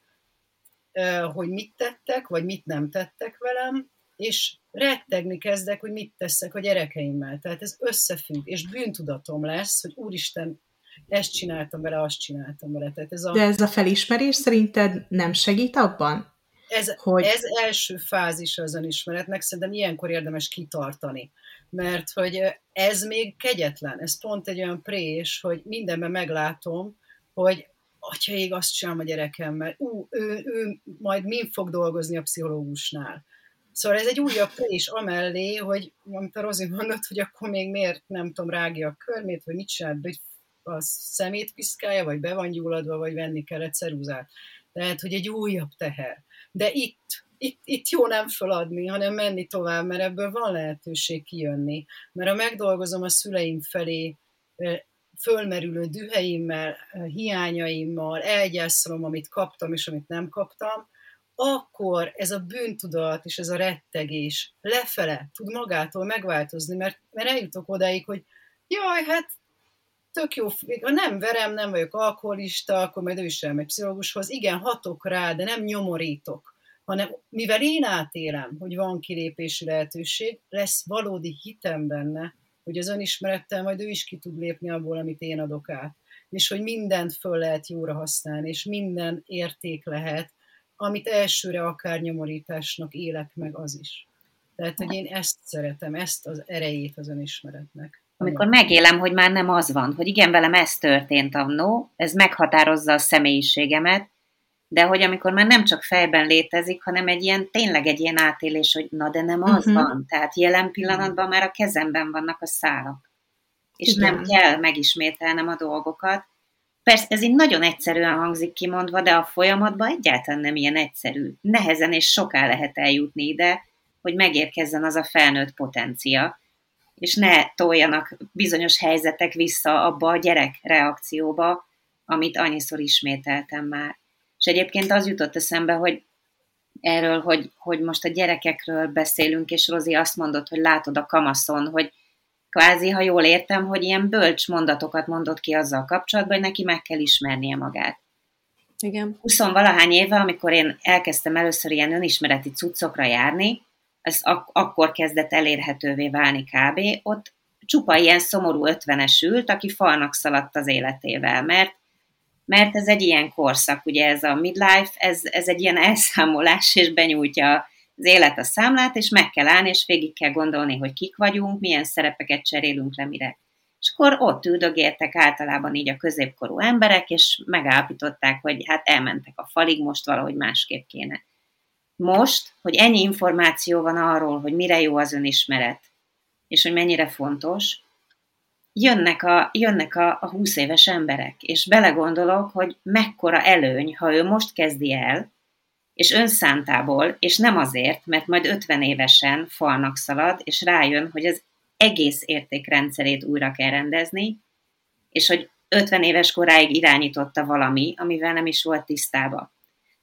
hogy mit tettek, vagy mit nem tettek velem, és rettegni kezdek, hogy mit teszek a gyerekeimmel. Tehát ez összefügg, és bűntudatom lesz, hogy úristen, ezt csináltam vele, azt csináltam vele. Tehát ez a... De ez a felismerés szerinted nem segít abban? Ez, hogy... ez első fázis az önismeretnek, szerintem ilyenkor érdemes kitartani. Mert hogy ez még kegyetlen, ez pont egy olyan prés, hogy mindenben meglátom, hogy atya ég, azt csinálom a gyerekemmel, ú, ő, ő majd min fog dolgozni a pszichológusnál. Szóval ez egy újabb prés amellé, hogy amit a Rozi mondott, hogy akkor még miért nem tudom, rágja a körmét, vagy mit csinál, hogy a szemét piszkálja, vagy be van gyulladva, vagy venni kellett ceruzát. Tehát, hogy egy újabb teher. De itt, itt, itt jó nem feladni, hanem menni tovább, mert ebből van lehetőség kijönni. Mert ha megdolgozom a szüleim felé fölmerülő düheimmel, hiányaimmal, elgyászolom, amit kaptam és amit nem kaptam, akkor ez a bűntudat és ez a rettegés lefele tud magától megváltozni, mert, mert eljutok odáig, hogy jaj, hát tök jó, ha nem verem, nem vagyok alkoholista, akkor majd ő is elmegy pszichológushoz, igen, hatok rá, de nem nyomorítok, hanem mivel én átélem, hogy van kilépési lehetőség, lesz valódi hitem benne, hogy az önismerettel majd ő is ki tud lépni abból, amit én adok át. És hogy mindent föl lehet jóra használni, és minden érték lehet, amit elsőre akár nyomorításnak élek meg az is. Tehát, hogy én ezt szeretem, ezt az erejét az önismeretnek. Amikor megélem, hogy már nem az van, hogy igen, velem ez történt annó, ez meghatározza a személyiségemet, de hogy amikor már nem csak fejben létezik, hanem egy ilyen, tényleg egy ilyen átélés, hogy na de nem az uh-huh. van. Tehát jelen pillanatban már a kezemben vannak a szálak. És Igen. nem kell megismételnem a dolgokat. Persze ez így nagyon egyszerűen hangzik kimondva, de a folyamatban egyáltalán nem ilyen egyszerű. Nehezen és soká lehet eljutni ide, hogy megérkezzen az a felnőtt potencia, és ne toljanak bizonyos helyzetek vissza abba a gyerek reakcióba, amit annyiszor ismételtem már. És egyébként az jutott eszembe, hogy erről, hogy, hogy most a gyerekekről beszélünk, és Rozi azt mondott, hogy látod a kamaszon, hogy kvázi, ha jól értem, hogy ilyen bölcs mondatokat mondott ki azzal kapcsolatban, hogy neki meg kell ismernie magát. Igen. 20 valahány éve, amikor én elkezdtem először ilyen önismereti cuccokra járni, ez ak- akkor kezdett elérhetővé válni kb. Ott csupa ilyen szomorú ötvenes ült, aki falnak szaladt az életével, mert mert ez egy ilyen korszak, ugye ez a midlife, ez, ez egy ilyen elszámolás, és benyújtja az élet a számlát, és meg kell állni, és végig kell gondolni, hogy kik vagyunk, milyen szerepeket cserélünk le mire. És akkor ott üldögéltek általában így a középkorú emberek, és megállapították, hogy hát elmentek a falig, most valahogy másképp kéne. Most, hogy ennyi információ van arról, hogy mire jó az önismeret, és hogy mennyire fontos, jönnek a, jönnek a, a 20 éves emberek, és belegondolok, hogy mekkora előny, ha ő most kezdi el, és önszántából, és nem azért, mert majd 50 évesen falnak szalad, és rájön, hogy az egész értékrendszerét újra kell rendezni, és hogy 50 éves koráig irányította valami, amivel nem is volt tisztába.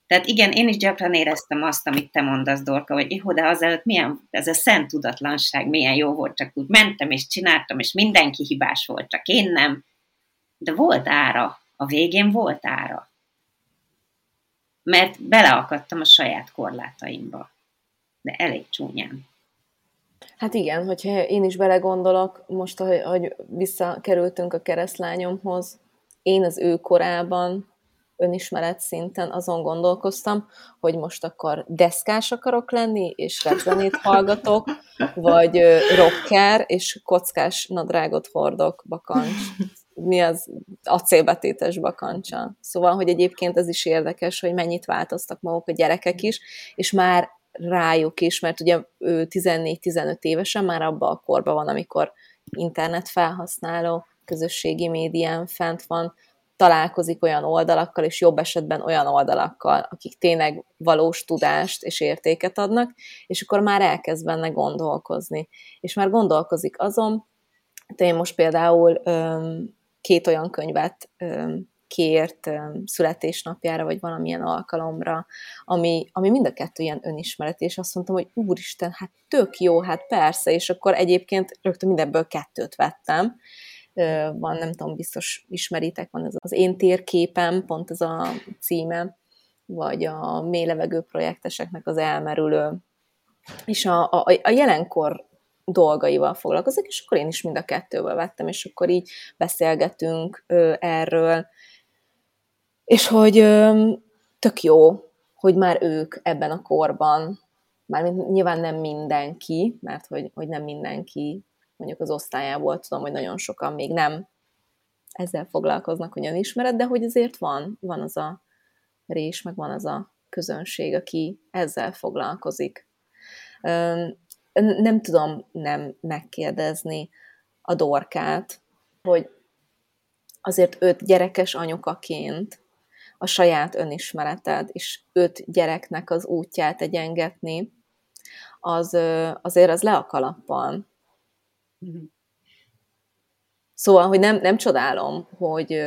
Tehát igen, én is gyakran éreztem azt, amit te mondasz, Dorka, hogy jó, de azelőtt milyen, ez a szent tudatlanság milyen jó volt, csak úgy mentem és csináltam, és mindenki hibás volt, csak én nem. De volt ára, a végén volt ára. Mert beleakadtam a saját korlátaimba. De elég csúnyán. Hát igen, hogyha én is belegondolok, most, hogy visszakerültünk a keresztlányomhoz, én az ő korában önismeret szinten azon gondolkoztam, hogy most akkor deszkás akarok lenni, és repzenét hallgatok, vagy rocker, és kockás nadrágot hordok, bakancs. Mi az acélbetétes bakancsa. Szóval, hogy egyébként ez is érdekes, hogy mennyit változtak maguk a gyerekek is, és már rájuk is, mert ugye ő 14-15 évesen már abban a korban van, amikor internet felhasználó, közösségi médián fent van, találkozik olyan oldalakkal, és jobb esetben olyan oldalakkal, akik tényleg valós tudást és értéket adnak, és akkor már elkezd benne gondolkozni. És már gondolkozik azon, de én most például öm, két olyan könyvet öm, kért öm, születésnapjára, vagy valamilyen alkalomra, ami, ami mind a kettő ilyen önismeret, és azt mondtam, hogy úristen, hát tök jó, hát persze, és akkor egyébként rögtön mindenből kettőt vettem, van, nem tudom, biztos ismeritek, van ez az én térképem, pont ez a címe, vagy a mélylevegő projekteseknek az elmerülő, és a, a, a jelenkor dolgaival foglalkozik, és akkor én is mind a kettővel vettem, és akkor így beszélgetünk erről, és hogy tök jó, hogy már ők ebben a korban, már nyilván nem mindenki, mert hogy, hogy nem mindenki mondjuk az osztályából tudom, hogy nagyon sokan még nem ezzel foglalkoznak, hogy ismered, de hogy azért van, van az a rés, meg van az a közönség, aki ezzel foglalkozik. Nem tudom nem megkérdezni a dorkát, hogy azért öt gyerekes anyukaként a saját önismereted és öt gyereknek az útját egyengetni, az azért az le a kalappal. Mm-hmm. Szóval, hogy nem, nem csodálom, hogy,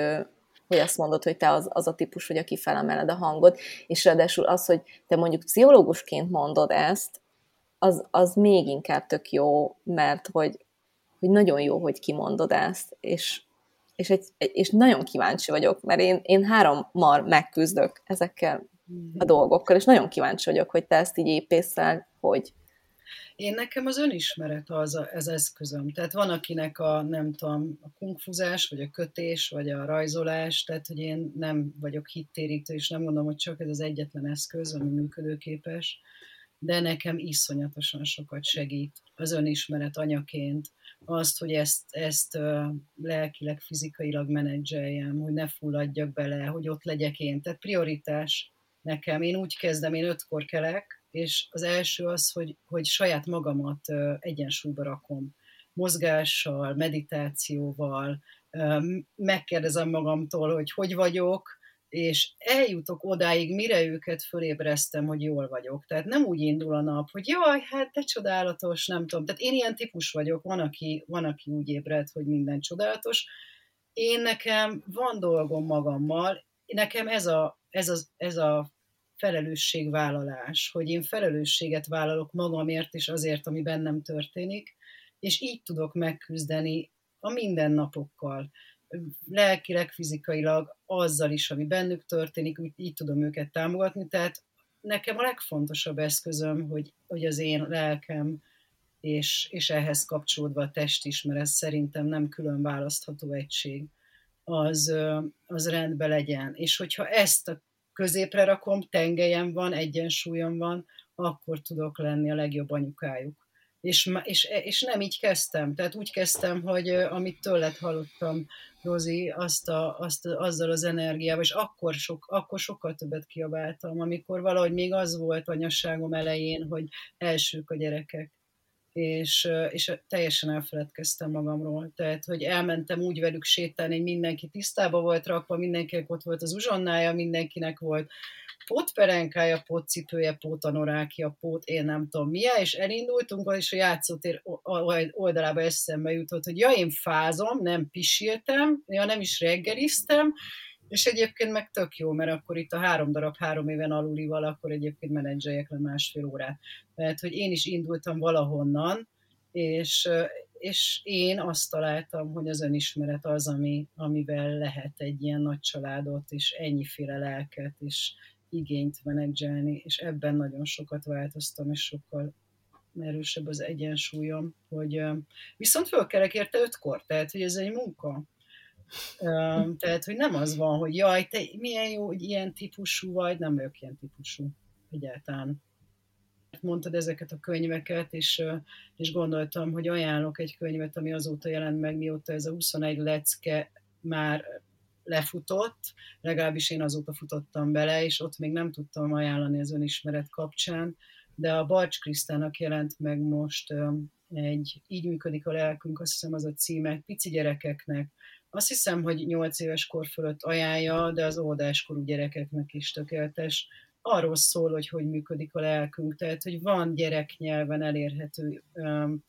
hogy azt mondod, hogy te az, az a típus vagy, aki felemeled a hangot, és ráadásul az, hogy te mondjuk pszichológusként mondod ezt, az, az még inkább tök jó, mert hogy, hogy nagyon jó, hogy kimondod ezt, és, és, egy, és nagyon kíváncsi vagyok, mert én, én hárommal megküzdök ezekkel a dolgokkal, és nagyon kíváncsi vagyok, hogy te ezt így épészel, hogy én nekem az önismeret az ez eszközöm. Tehát van, akinek a, nem tudom, a kungfuzás, vagy a kötés, vagy a rajzolás, tehát, hogy én nem vagyok hittérítő, és nem mondom, hogy csak ez az egyetlen eszköz, ami működőképes, de nekem iszonyatosan sokat segít az önismeret anyaként, azt, hogy ezt, ezt lelkileg, fizikailag menedzseljem, hogy ne fulladjak bele, hogy ott legyek én. Tehát prioritás nekem. Én úgy kezdem, én ötkor kelek, és az első az, hogy, hogy saját magamat egyensúlyba rakom. Mozgással, meditációval, megkérdezem magamtól, hogy hogy vagyok, és eljutok odáig, mire őket fölébreztem, hogy jól vagyok. Tehát nem úgy indul a nap, hogy jaj, hát te csodálatos, nem tudom. Tehát én ilyen típus vagyok, van aki, van, aki úgy ébred, hogy minden csodálatos. Én nekem van dolgom magammal, nekem ez a, ez a, ez a felelősségvállalás, hogy én felelősséget vállalok magamért és azért, ami bennem történik, és így tudok megküzdeni a mindennapokkal, lelkileg, fizikailag, azzal is, ami bennük történik, úgy így tudom őket támogatni, tehát nekem a legfontosabb eszközöm, hogy, hogy az én lelkem, és, és ehhez kapcsolódva a test is, mert ez szerintem nem külön választható egység, az, az rendben legyen. És hogyha ezt a középre rakom, tengelyem van, egyensúlyom van, akkor tudok lenni a legjobb anyukájuk. És, és, és nem így kezdtem. Tehát úgy kezdtem, hogy amit tőled hallottam, Rozi, azt a, azt, azzal az energiával, és akkor, sok, akkor sokkal többet kiabáltam, amikor valahogy még az volt anyasságom elején, hogy elsők a gyerekek és, és teljesen elfeledkeztem magamról. Tehát, hogy elmentem úgy velük sétálni, hogy mindenki tisztába volt rakva, mindenkinek ott volt az uzsonnája, mindenkinek volt pótperenkája, pótcipője, pótanorákja, pót, én nem tudom milyen, és elindultunk, és a játszótér oldalába eszembe jutott, hogy ja, én fázom, nem pisiltem, ja, nem is reggeliztem, és egyébként meg tök jó, mert akkor itt a három darab három éven alulival, akkor egyébként menedzseljek le másfél órát. Mert hogy én is indultam valahonnan, és, és én azt találtam, hogy az önismeret az, ami, amivel lehet egy ilyen nagy családot, és ennyiféle lelket, és igényt menedzselni, és ebben nagyon sokat változtam, és sokkal erősebb az egyensúlyom, hogy viszont fölkelek érte ötkor, tehát hogy ez egy munka. Tehát, hogy nem az van, hogy jaj, te milyen jó, hogy ilyen típusú vagy, nem vagyok ilyen típusú egyáltalán. Mondtad ezeket a könyveket, és, és gondoltam, hogy ajánlok egy könyvet, ami azóta jelent meg, mióta ez a 21 lecke már lefutott, legalábbis én azóta futottam bele, és ott még nem tudtam ajánlani az önismeret kapcsán, de a Balcs Krisztának jelent meg most egy Így működik a lelkünk, azt hiszem az a címe, pici gyerekeknek, azt hiszem, hogy 8 éves kor fölött ajánlja, de az óvodáskorú gyerekeknek is tökéletes. Arról szól, hogy hogy működik a lelkünk, tehát hogy van gyereknyelven elérhető, um,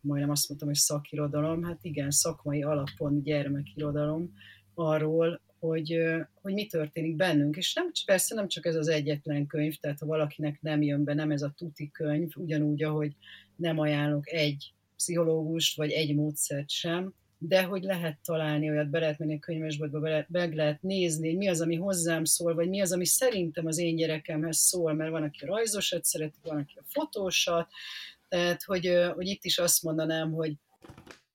majdnem azt mondtam, hogy szakirodalom, hát igen, szakmai alapon gyermekirodalom arról, hogy, hogy mi történik bennünk. És nem, persze nem csak ez az egyetlen könyv, tehát ha valakinek nem jön be, nem ez a tuti könyv, ugyanúgy, ahogy nem ajánlok egy pszichológust, vagy egy módszert sem, de hogy lehet találni olyat, be lehet menni a könyvesboltba, be meg lehet nézni, mi az, ami hozzám szól, vagy mi az, ami szerintem az én gyerekemhez szól, mert van, aki a rajzosat szereti, van, aki a fotósat, tehát, hogy, hogy itt is azt mondanám, hogy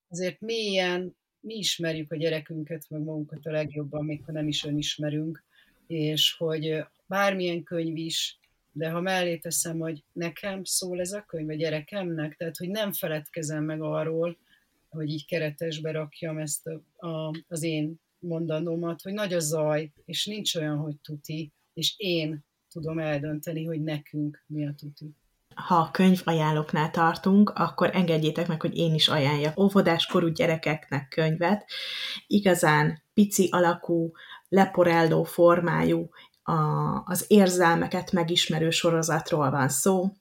azért mélyen mi ismerjük a gyerekünket, meg magunkat a legjobban, még ha nem is önismerünk, és hogy bármilyen könyv is, de ha mellé teszem, hogy nekem szól ez a könyv a gyerekemnek, tehát hogy nem feledkezem meg arról, hogy így keretesbe rakjam ezt a, a, az én mondanómat, hogy nagy a zaj, és nincs olyan, hogy tuti, és én tudom eldönteni, hogy nekünk mi a tuti. Ha a könyvajánlóknál tartunk, akkor engedjétek meg, hogy én is ajánljak óvodáskorú gyerekeknek könyvet. Igazán pici alakú, leporelló formájú, a, az érzelmeket megismerő sorozatról van szó,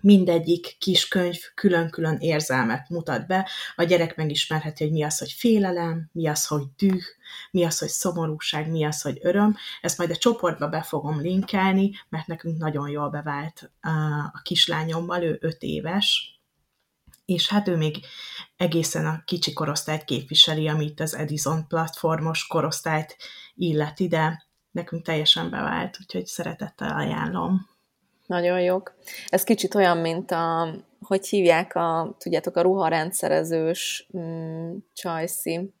mindegyik kis könyv külön-külön érzelmet mutat be, a gyerek megismerheti, hogy mi az, hogy félelem, mi az, hogy düh, mi az, hogy szomorúság, mi az, hogy öröm. Ezt majd a csoportba be fogom linkelni, mert nekünk nagyon jól bevált a kislányommal, ő öt éves, és hát ő még egészen a kicsi korosztályt képviseli, amit az Edison platformos korosztályt illeti, de nekünk teljesen bevált, úgyhogy szeretettel ajánlom. Nagyon jók. Ez kicsit olyan, mint a, hogy hívják a, tudjátok, a ruharendszerezős mm, csajszi.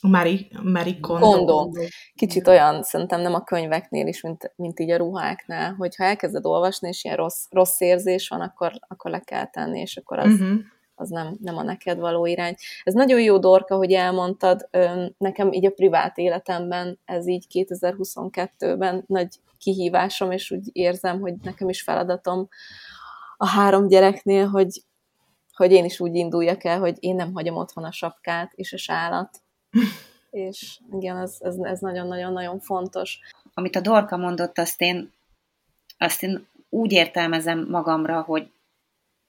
Mari, Mari Kondo. Kondo. Kicsit olyan, szerintem nem a könyveknél is, mint, mint így a ruháknál, hogyha elkezded olvasni, és ilyen rossz, rossz érzés van, akkor, akkor le kell tenni, és akkor az, uh-huh az nem, nem a neked való irány. Ez nagyon jó, Dorka, hogy elmondtad, nekem így a privát életemben ez így 2022-ben nagy kihívásom, és úgy érzem, hogy nekem is feladatom a három gyereknél, hogy, hogy én is úgy induljak el, hogy én nem hagyom otthon a sapkát és a sálat. <laughs> és igen, ez, ez, ez nagyon-nagyon-nagyon fontos. Amit a Dorka mondott, azt én, azt én úgy értelmezem magamra, hogy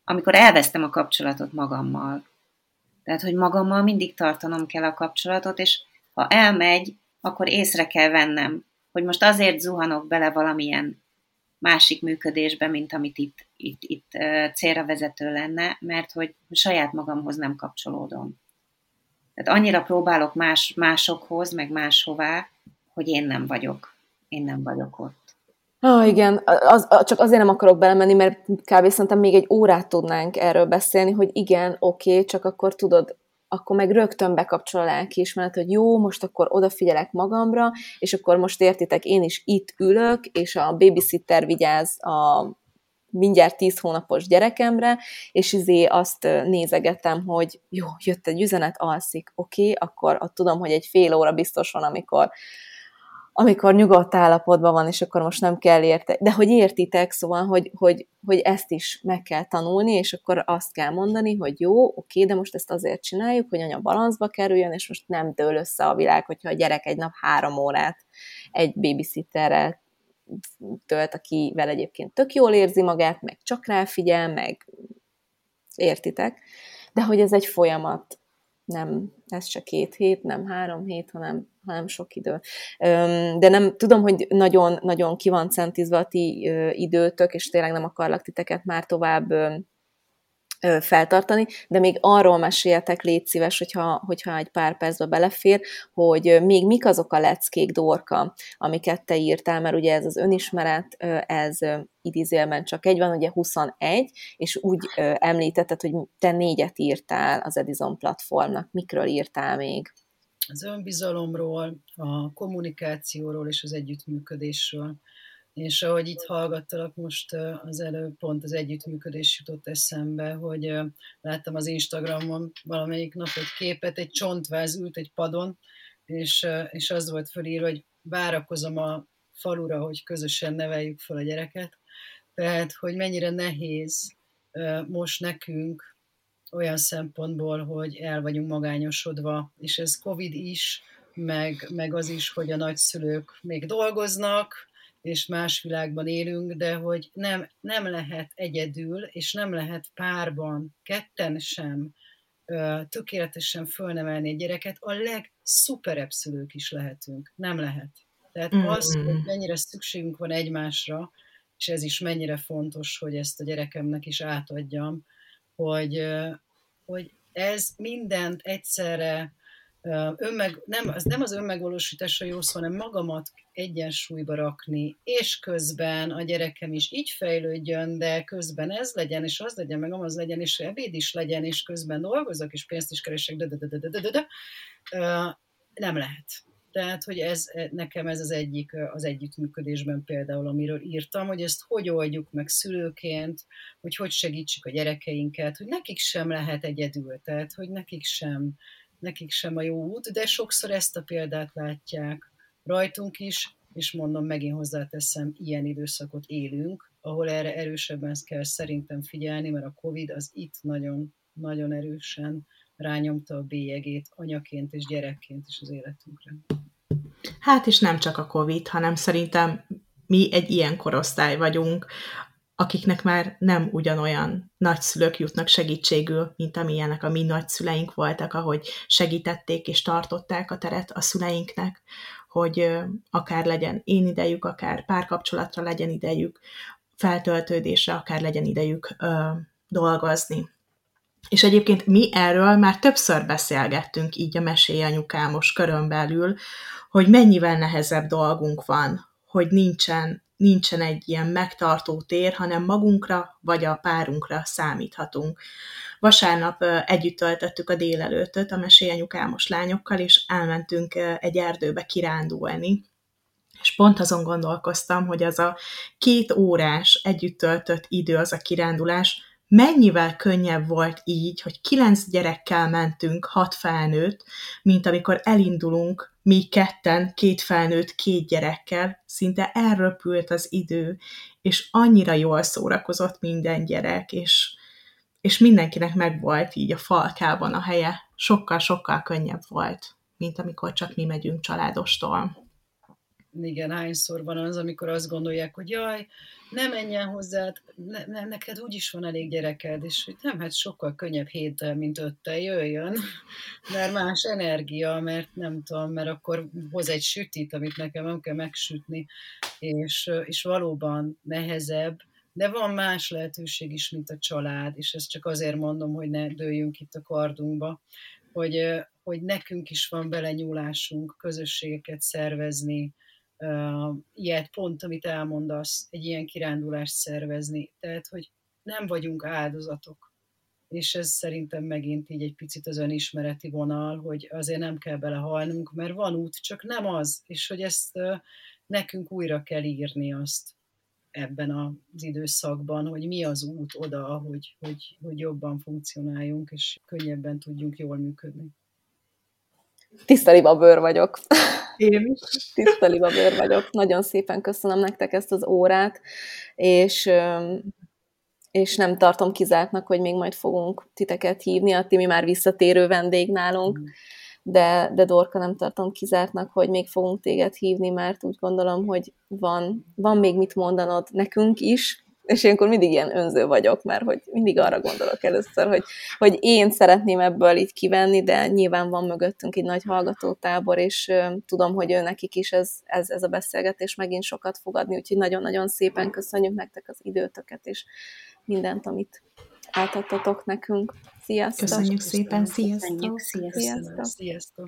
amikor elvesztem a kapcsolatot magammal. Tehát, hogy magammal mindig tartanom kell a kapcsolatot, és ha elmegy, akkor észre kell vennem, hogy most azért zuhanok bele valamilyen másik működésbe, mint amit itt, itt, itt célra vezető lenne, mert hogy saját magamhoz nem kapcsolódom. Tehát annyira próbálok más, másokhoz, meg máshová, hogy én nem vagyok. Én nem vagyok ott. Ah, igen, az, csak azért nem akarok belemenni, mert kb. szerintem még egy órát tudnánk erről beszélni, hogy igen, oké, okay, csak akkor tudod, akkor meg rögtön bekapcsol a lelkiismeret, hogy jó, most akkor odafigyelek magamra, és akkor most értitek, én is itt ülök, és a babysitter vigyáz a mindjárt tíz hónapos gyerekemre, és izé azt nézegetem, hogy jó, jött egy üzenet, alszik, oké, okay, akkor ott tudom, hogy egy fél óra biztos van, amikor amikor nyugodt állapotban van, és akkor most nem kell érte, de hogy értitek, szóval, hogy, hogy, hogy ezt is meg kell tanulni, és akkor azt kell mondani, hogy jó, oké, de most ezt azért csináljuk, hogy anya balanszba kerüljön, és most nem dől össze a világ, hogyha a gyerek egy nap három órát egy babysitterrel tölt, akivel egyébként tök jól érzi magát, meg csak ráfigyel, meg értitek, de hogy ez egy folyamat, nem, ez se két hét, nem három hét, hanem, hanem sok idő. De nem tudom, hogy nagyon, nagyon ki van centízve a ti időtök, és tényleg nem akarlak titeket már tovább feltartani, de még arról meséljetek, légy szíves, hogyha, hogyha egy pár percbe belefér, hogy még mik azok a leckék, Dorka, amiket te írtál, mert ugye ez az önismeret, ez idézélben csak egy van, ugye 21, és úgy említetted, hogy te négyet írtál az Edison platformnak. Mikről írtál még? Az önbizalomról, a kommunikációról és az együttműködésről. És ahogy itt hallgattalak most az előbb pont az együttműködés jutott eszembe, hogy láttam az Instagramon valamelyik nap egy képet, egy csontváz ült egy padon, és, és az volt fölírva, hogy várakozom a falura, hogy közösen neveljük fel a gyereket. Tehát, hogy mennyire nehéz most nekünk olyan szempontból, hogy el vagyunk magányosodva, és ez Covid is, meg, meg az is, hogy a nagyszülők még dolgoznak, és más világban élünk, de hogy nem, nem lehet egyedül, és nem lehet párban, ketten sem tökéletesen fölnevelni egy gyereket, a legszuperebb szülők is lehetünk. Nem lehet. Tehát mm-hmm. az, hogy mennyire szükségünk van egymásra, és ez is mennyire fontos, hogy ezt a gyerekemnek is átadjam, hogy, hogy ez mindent egyszerre önmeg, nem, az nem az önmegvalósításra jó szó, hanem magamat egyensúlyba rakni, és közben a gyerekem is így fejlődjön, de közben ez legyen, és az legyen, meg az legyen, és ebéd is legyen, és közben dolgozok, és pénzt is keresek, de, de, de, de, de, de, de. nem lehet. Tehát, hogy ez, nekem ez az egyik az együttműködésben például, amiről írtam, hogy ezt hogy oldjuk meg szülőként, hogy hogy segítsük a gyerekeinket, hogy nekik sem lehet egyedül, tehát, hogy nekik sem nekik sem a jó út, de sokszor ezt a példát látják rajtunk is, és mondom, megint hozzáteszem, ilyen időszakot élünk, ahol erre erősebben kell szerintem figyelni, mert a Covid az itt nagyon, nagyon erősen rányomta a bélyegét anyaként és gyerekként is az életünkre. Hát és nem csak a Covid, hanem szerintem mi egy ilyen korosztály vagyunk, akiknek már nem ugyanolyan nagyszülők jutnak segítségül, mint amilyenek a mi nagyszüleink voltak, ahogy segítették és tartották a teret a szüleinknek, hogy akár legyen én idejük, akár párkapcsolatra legyen idejük, feltöltődésre, akár legyen idejük ö, dolgozni. És egyébként mi erről már többször beszélgettünk így a mesélyanyukámos körön belül, hogy mennyivel nehezebb dolgunk van, hogy nincsen, nincsen egy ilyen megtartó tér, hanem magunkra vagy a párunkra számíthatunk. Vasárnap együtt töltöttük a délelőtöt a mesélyanyukámos lányokkal, és elmentünk egy erdőbe kirándulni, és pont azon gondolkoztam, hogy az a két órás együtt töltött idő, az a kirándulás, mennyivel könnyebb volt így, hogy kilenc gyerekkel mentünk, hat felnőtt, mint amikor elindulunk mi ketten, két felnőtt, két gyerekkel, szinte elröpült az idő, és annyira jól szórakozott minden gyerek, és, és mindenkinek megvolt így a falkában a helye. Sokkal-sokkal könnyebb volt, mint amikor csak mi megyünk családostól igen, hányszor van az, amikor azt gondolják, hogy jaj, ne menjen hozzá, ne, ne, neked úgyis van elég gyereked, és hogy nem, hát sokkal könnyebb héttel, mint öttel jöjjön, <laughs> mert más energia, mert nem tudom, mert akkor hoz egy sütit, amit nekem nem kell megsütni, és, és valóban nehezebb, de van más lehetőség is, mint a család, és ezt csak azért mondom, hogy ne dőljünk itt a kardunkba, hogy, hogy nekünk is van belenyúlásunk közösségeket szervezni, ilyet pont, amit elmondasz, egy ilyen kirándulást szervezni. Tehát, hogy nem vagyunk áldozatok. És ez szerintem megint így egy picit az önismereti vonal, hogy azért nem kell belehalnunk, mert van út, csak nem az, és hogy ezt nekünk újra kell írni azt ebben az időszakban, hogy mi az út oda, hogy, hogy, hogy jobban funkcionáljunk, és könnyebben tudjunk jól működni. Tiszta bőr vagyok. Én is. Tiszta bőr vagyok. Nagyon szépen köszönöm nektek ezt az órát, és és nem tartom kizártnak, hogy még majd fogunk titeket hívni, a Timi már visszatérő vendég nálunk, mm. de, de Dorka nem tartom kizártnak, hogy még fogunk téged hívni, mert úgy gondolom, hogy van, van még mit mondanod nekünk is, és ilyenkor mindig ilyen önző vagyok, mert hogy mindig arra gondolok először, hogy, hogy én szeretném ebből így kivenni, de nyilván van mögöttünk egy nagy hallgatótábor, és tudom, hogy ő nekik is ez, ez, ez a beszélgetés megint sokat fog adni, úgyhogy nagyon-nagyon szépen köszönjük nektek az időtöket, és mindent, amit átadtatok nekünk. Sziasztok! Köszönjük szépen, sziasztok! Köszönjük, sziasztok! sziasztok. sziasztok.